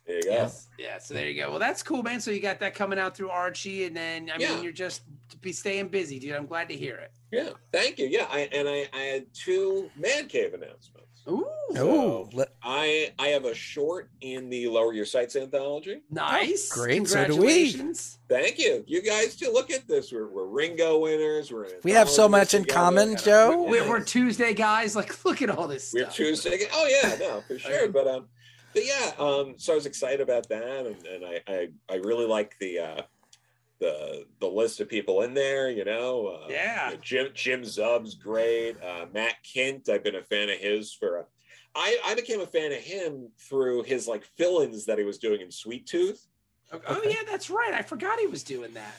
[SPEAKER 3] There you go.
[SPEAKER 2] Yes. Yeah. So there you go. Well, that's cool, man. So you got that coming out through Archie, and then I mean, you're just be staying busy, dude. I'm glad to hear it.
[SPEAKER 3] Yeah. Thank you. Yeah. I, and I, I had two Mad Cave announcements.
[SPEAKER 2] Ooh.
[SPEAKER 1] So
[SPEAKER 3] I I have a short in the Lower Your Sights anthology.
[SPEAKER 2] Nice.
[SPEAKER 1] Oh, great. So do we.
[SPEAKER 3] Thank you. You guys too. Look at this. We're, we're Ringo winners. We're
[SPEAKER 1] we have so much in common, Joe.
[SPEAKER 2] We're, we're, Tuesday guys. Like, [laughs] look at all this.
[SPEAKER 3] We're Tuesday. Oh yeah, no, for [laughs] sure. But um, but yeah, um, so I was excited about that, and, and I, I I really like the uh the the list of people in there. You know,
[SPEAKER 2] uh, yeah.
[SPEAKER 3] Jim Jim Zub's great. Uh, Matt Kindt, I've been a fan of his for. A, I I became a fan of him through his like fill-ins that he was doing in Sweet Tooth.
[SPEAKER 2] Oh, oh yeah, that's right. I forgot he was doing that.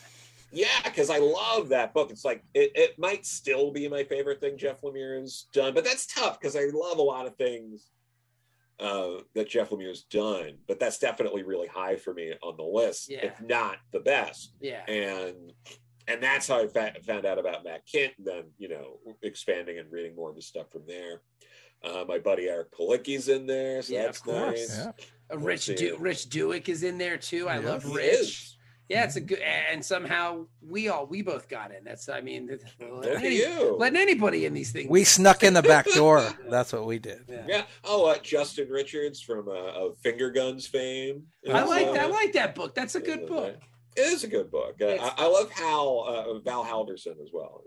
[SPEAKER 3] Yeah, because I love that book. It's like it, it might still be my favorite thing Jeff Lemire has done, but that's tough because I love a lot of things uh, that Jeff Lemire's done, but that's definitely really high for me on the list,
[SPEAKER 2] yeah.
[SPEAKER 3] if not the best.
[SPEAKER 2] Yeah.
[SPEAKER 3] And and that's how I fa- found out about Matt Kindt, and then you know expanding and reading more of his stuff from there. Uh, my buddy Eric Palicki's in there, so
[SPEAKER 2] yeah,
[SPEAKER 3] that's nice.
[SPEAKER 2] Yeah. Uh, Rich du- Rich Douek is in there too. I love Rich. Yeah, it's a good, and somehow we all we both got in. That's I mean, letting, any, letting anybody in these things.
[SPEAKER 1] We snuck in the back door. [laughs] That's what we did.
[SPEAKER 3] Yeah. yeah. Oh, uh, Justin Richards from uh, of Finger Guns fame.
[SPEAKER 2] I like uh, I like that book. That's a good book.
[SPEAKER 3] It is a good book. Uh, I, I, love Hal uh, Val Halvorsen as well.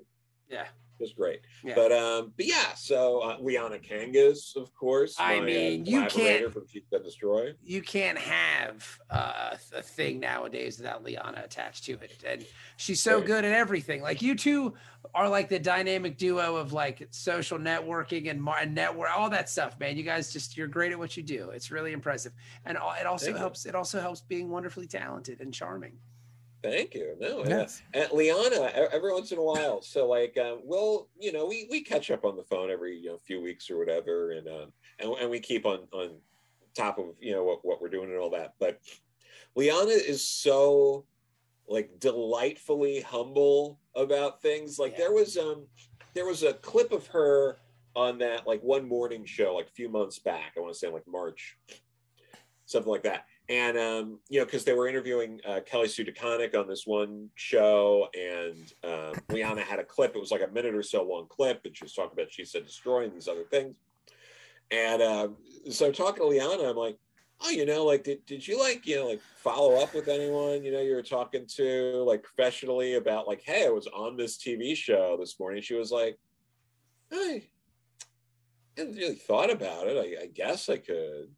[SPEAKER 2] Yeah,
[SPEAKER 3] was great. Yeah. But um, but yeah, so uh, Liana Kangas, of course.
[SPEAKER 2] I my, mean, uh, you can't
[SPEAKER 3] from She Said Destroy.
[SPEAKER 2] You can't have uh, a thing nowadays without Liana attached to it, and she's so right. good at everything. Like you two are like the dynamic duo of like social networking and, and network, all that stuff, man. You guys just you're great at what you do. It's really impressive, and it also Thank helps. You. It also helps being wonderfully talented and charming.
[SPEAKER 3] Thank you. No, yes. and Liana every once in a while. So like, um, we'll you know we we catch up on the phone every you know, few weeks or whatever, and um, and and we keep on on top of you know what what we're doing and all that. But Liana is so like delightfully humble about things. Like yeah. there was um there was a clip of her on that like one morning show like a few months back. I want to say like March, something like that and um, you know, because they were interviewing uh, Kelly Sue DeConnick on this one show, and um, [laughs] Liana had a clip. It was like a minute or so long clip, and she was talking about she said destroying these other things. And uh, so talking to Liana, I'm like, oh, you know, like did did you like you know like follow up with anyone you know you were talking to like professionally about like, hey, I was on this TV show this morning. She was like, I hadn't really thought about it. I, I guess I could.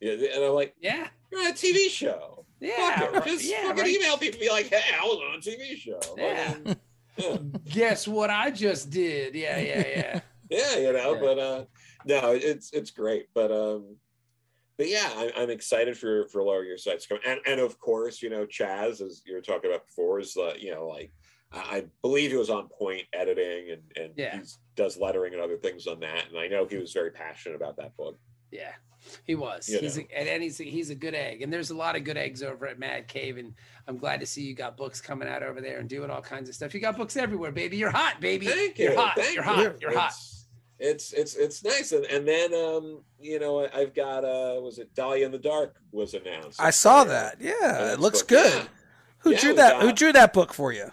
[SPEAKER 3] Yeah, and I'm like,
[SPEAKER 2] yeah,
[SPEAKER 3] you're on a TV show.
[SPEAKER 2] Yeah,
[SPEAKER 3] right, just yeah, fucking right. email people, be like, hey, I was on a TV show.
[SPEAKER 2] Yeah. [laughs] yeah. Guess what I just did? Yeah, yeah, yeah. [laughs]
[SPEAKER 3] yeah, you know, yeah. but uh, no, it's it's great, but um, but yeah, I, am excited for for lower your sights come, and and of course, you know, Chaz, as you were talking about before, is uh, you know, like I believe he was on point editing and and
[SPEAKER 2] yeah.
[SPEAKER 3] he does lettering and other things on that, and I know he was very passionate about that book.
[SPEAKER 2] Yeah, he was. You he's a, and he's a, he's a good egg. And there's a lot of good eggs over at Mad Cave. And I'm glad to see you got books coming out over there and doing all kinds of stuff. You got books everywhere, baby. You're hot, baby.
[SPEAKER 3] Thank
[SPEAKER 2] you.
[SPEAKER 3] You're
[SPEAKER 2] hot.
[SPEAKER 3] Thank
[SPEAKER 2] You're hot.
[SPEAKER 3] You.
[SPEAKER 2] You're hot.
[SPEAKER 3] It's it's it's nice. And and then um, you know, I've got uh was it Dahlia in the Dark was announced.
[SPEAKER 1] I saw that. Yeah. It looks book. good. Yeah. Who yeah, drew that? Got, who drew that book for you?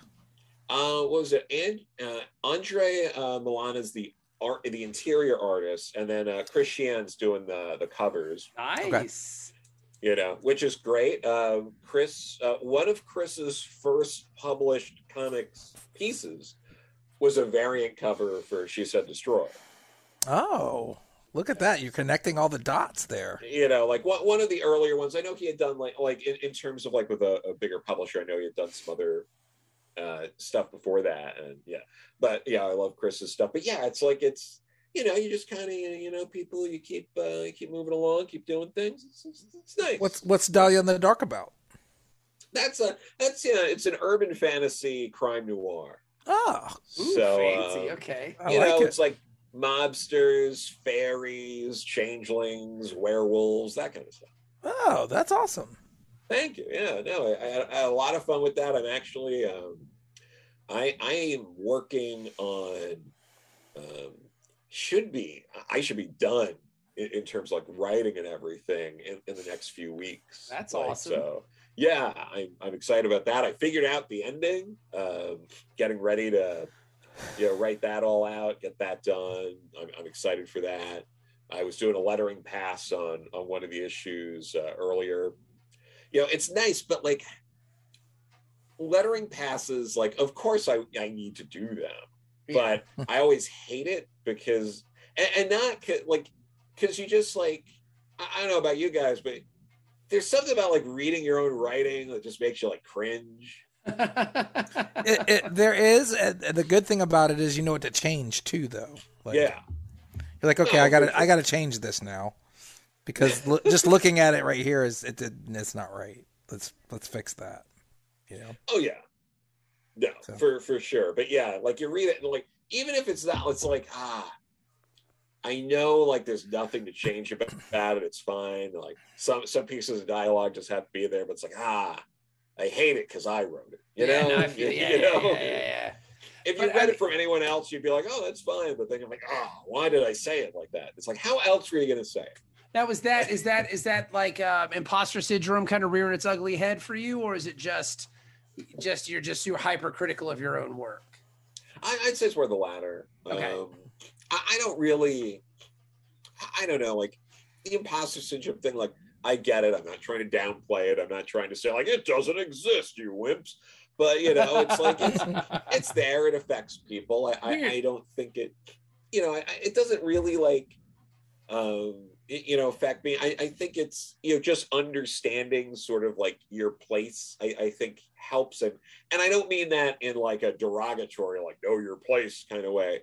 [SPEAKER 3] Uh, was it and uh, Andre uh, Milan is the art, the interior artists, and then uh, Chris Sheehan's doing the the covers.
[SPEAKER 2] Nice.
[SPEAKER 3] Okay. You know, which is great. Uh, Chris, uh, one of Chris's first published comics pieces was a variant cover for She Said Destroy.
[SPEAKER 1] Oh, look at that! You're connecting all the dots there.
[SPEAKER 3] You know, like what, one of the earlier ones. I know he had done like like in, in terms of like with a, a bigger publisher. I know he had done some other uh, stuff before that, and yeah, but yeah, I love Chris's stuff. But yeah, it's like it's you know, you just kind of you know, people you keep uh, you keep moving along, keep doing things. It's, it's, it's nice.
[SPEAKER 1] What's what's Dahlia in the Dark about?
[SPEAKER 3] That's a that's yeah, it's an urban fantasy crime noir.
[SPEAKER 1] Oh,
[SPEAKER 2] Ooh, so fancy. Uh, okay,
[SPEAKER 3] you I know, it. it's like mobsters, fairies, changelings, werewolves, that kind of stuff.
[SPEAKER 1] Oh, that's awesome.
[SPEAKER 3] Thank you. Yeah, no, I, I, had, I had a lot of fun with that. I'm actually, um, I I am working on, um, should be I should be done in, in terms of like writing and everything in, in the next few weeks.
[SPEAKER 2] That's
[SPEAKER 3] like,
[SPEAKER 2] awesome.
[SPEAKER 3] So yeah, I'm I'm excited about that. I figured out the ending. Um, getting ready to, you know, write that all out, get that done. I'm, I'm excited for that. I was doing a lettering pass on on one of the issues uh, earlier you know it's nice but like lettering passes like of course i i need to do them but [laughs] i always hate it because and, and not like because you just like I, I don't know about you guys but there's something about like reading your own writing that just makes you like cringe. [laughs]
[SPEAKER 1] It, it, there is the good thing about it is you know what to change too though.
[SPEAKER 3] Like, yeah.
[SPEAKER 1] you're like okay no, i gotta i gotta change this now because lo- [laughs] just looking at it right here is it, it's not right. Let's let's fix that. You know?
[SPEAKER 3] Oh yeah, no, so. for for sure. But yeah, like you read it and like even if it's not, it's like ah, I know like there's nothing to change about it. It's fine. Like some some pieces of dialogue just have to be there, but it's like ah, I hate it because I wrote it. You yeah, know? No, feel, [laughs]
[SPEAKER 2] you, yeah, you know? yeah, yeah, yeah,
[SPEAKER 3] If you but read I, it from anyone else, you'd be like, oh, that's fine. But then you're like, oh, why did I say it like that? It's like, how else were you going to say it?
[SPEAKER 2] Now, was that is that is that like uh, imposter syndrome kind of rearing its ugly head for you, or is it just just you're just you're hypercritical of your own work?
[SPEAKER 3] I, would say it's more the latter.
[SPEAKER 2] Okay. Um,
[SPEAKER 3] I, I don't really. I don't know, like the imposter syndrome thing. Like I get it. I'm not trying to downplay it. I'm not trying to say like it doesn't exist, you wimps. But you know, it's like it's [laughs] it's there. It affects people. I I, I don't think it. You know, I, it doesn't really like. Um, you know affect me I, I think it's you know just understanding sort of like your place I, I think helps and and i don't mean that in like a derogatory like know your place kind of way.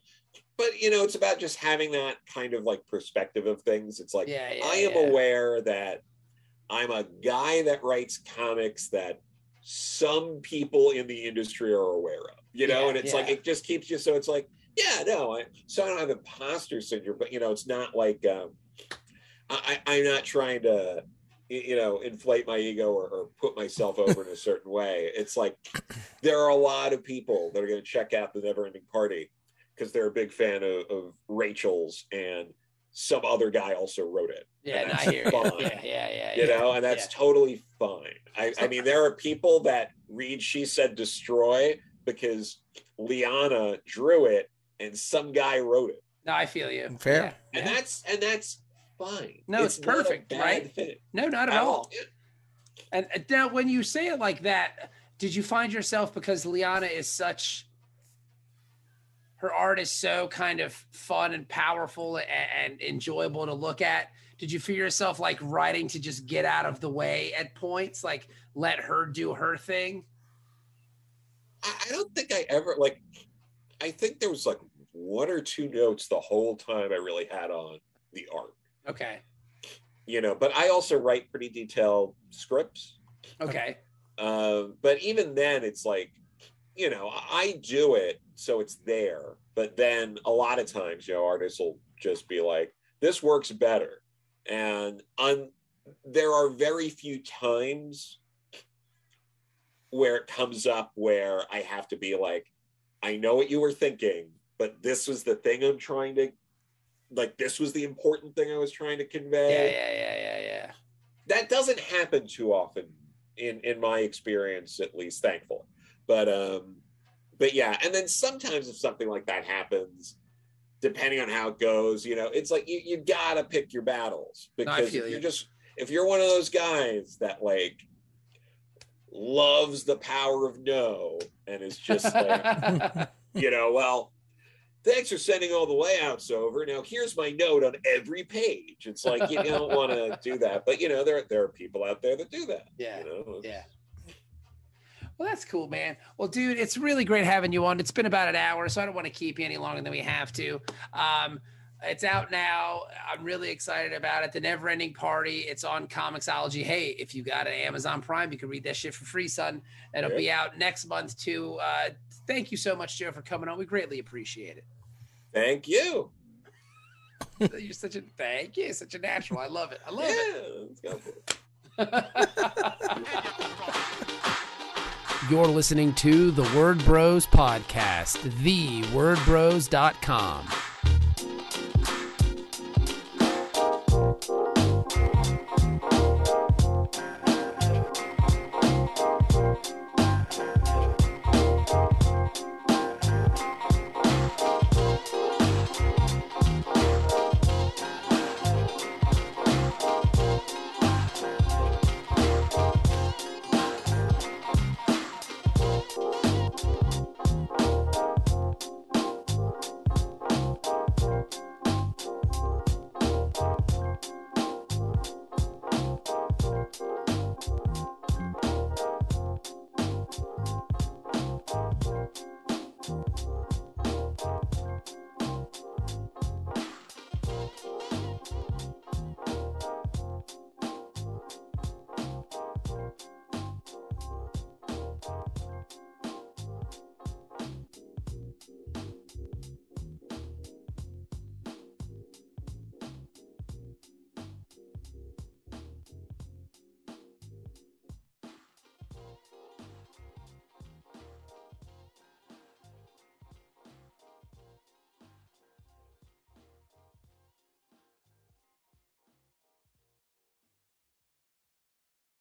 [SPEAKER 3] But you know it's about just having that kind of like perspective of things. It's like
[SPEAKER 2] yeah, yeah,
[SPEAKER 3] i am
[SPEAKER 2] yeah.
[SPEAKER 3] aware that i'm a guy that writes comics that some people in the industry are aware of you know? And it's like it just keeps you so it's like yeah no i so i don't have imposter syndrome but you know it's not like um I, I'm not trying to, you know, inflate my ego or, or put myself over in a certain way. It's like there are a lot of people that are going to check out the Never Ending Party because they're a big fan of, of Rachel's and some other guy also wrote it.
[SPEAKER 2] Yeah, I hear fine, yeah, yeah, yeah.
[SPEAKER 3] You
[SPEAKER 2] yeah,
[SPEAKER 3] know, and that's yeah. totally fine. I, I mean, there are people that read She Said Destroy because Liana drew it and some guy wrote it.
[SPEAKER 2] No, I feel you.
[SPEAKER 1] Fair.
[SPEAKER 3] Yeah. And that's and that's fine.
[SPEAKER 2] No, it's, it's perfect, right? Fit. No, not at, at all. all. And uh, now, when you say it like that, did you find yourself because Liana is such her art is so kind of fun and powerful and, and enjoyable to look at? Did you feel yourself like writing to just get out of the way at points, like let her do her thing?
[SPEAKER 3] I don't think I ever like. I think there was like one or two notes the whole time I really had on the art.
[SPEAKER 2] Okay.
[SPEAKER 3] You know, but I also write pretty detailed scripts.
[SPEAKER 2] Okay.
[SPEAKER 3] Um, but even then, it's like, you know, I do it so it's there. But then a lot of times, you know, artists will just be like, this works better. And on, there are very few times where it comes up where I have to be like, I know what you were thinking, but this was the thing I'm trying to like this was the important thing I was trying to convey.
[SPEAKER 2] Yeah, yeah, yeah, yeah, yeah.
[SPEAKER 3] That doesn't happen too often in in my experience, at least, thankfully. But um, but yeah, and then sometimes if something like that happens, depending on how it goes, you know, it's like you you gotta pick your battles because no, if you're just if you're one of those guys that like loves the power of no and is just like [laughs] you know well thanks for sending all the layouts over. Now here's my note on every page. It's like you don't [laughs] want to do that, but you know there there are people out there that do that.
[SPEAKER 2] Yeah,
[SPEAKER 3] you know?
[SPEAKER 2] yeah. Well, that's cool, man. Well, dude, it's really great having you on. It's been about an hour, so I don't want to keep you any longer than we have to. Um, it's out now. I'm really excited about it. The Never Ending Party. It's on Comixology. Hey, if you got an Amazon Prime, you can read that shit for free, son. And it'll be out next month too. Uh, thank you so much, Joe, for coming on. We greatly appreciate it.
[SPEAKER 3] Thank you. [laughs]
[SPEAKER 2] You're such a thank you. Such a natural. I love it. I love yeah, it. [laughs] You're listening to the Word Bros podcast, thewordbros.com.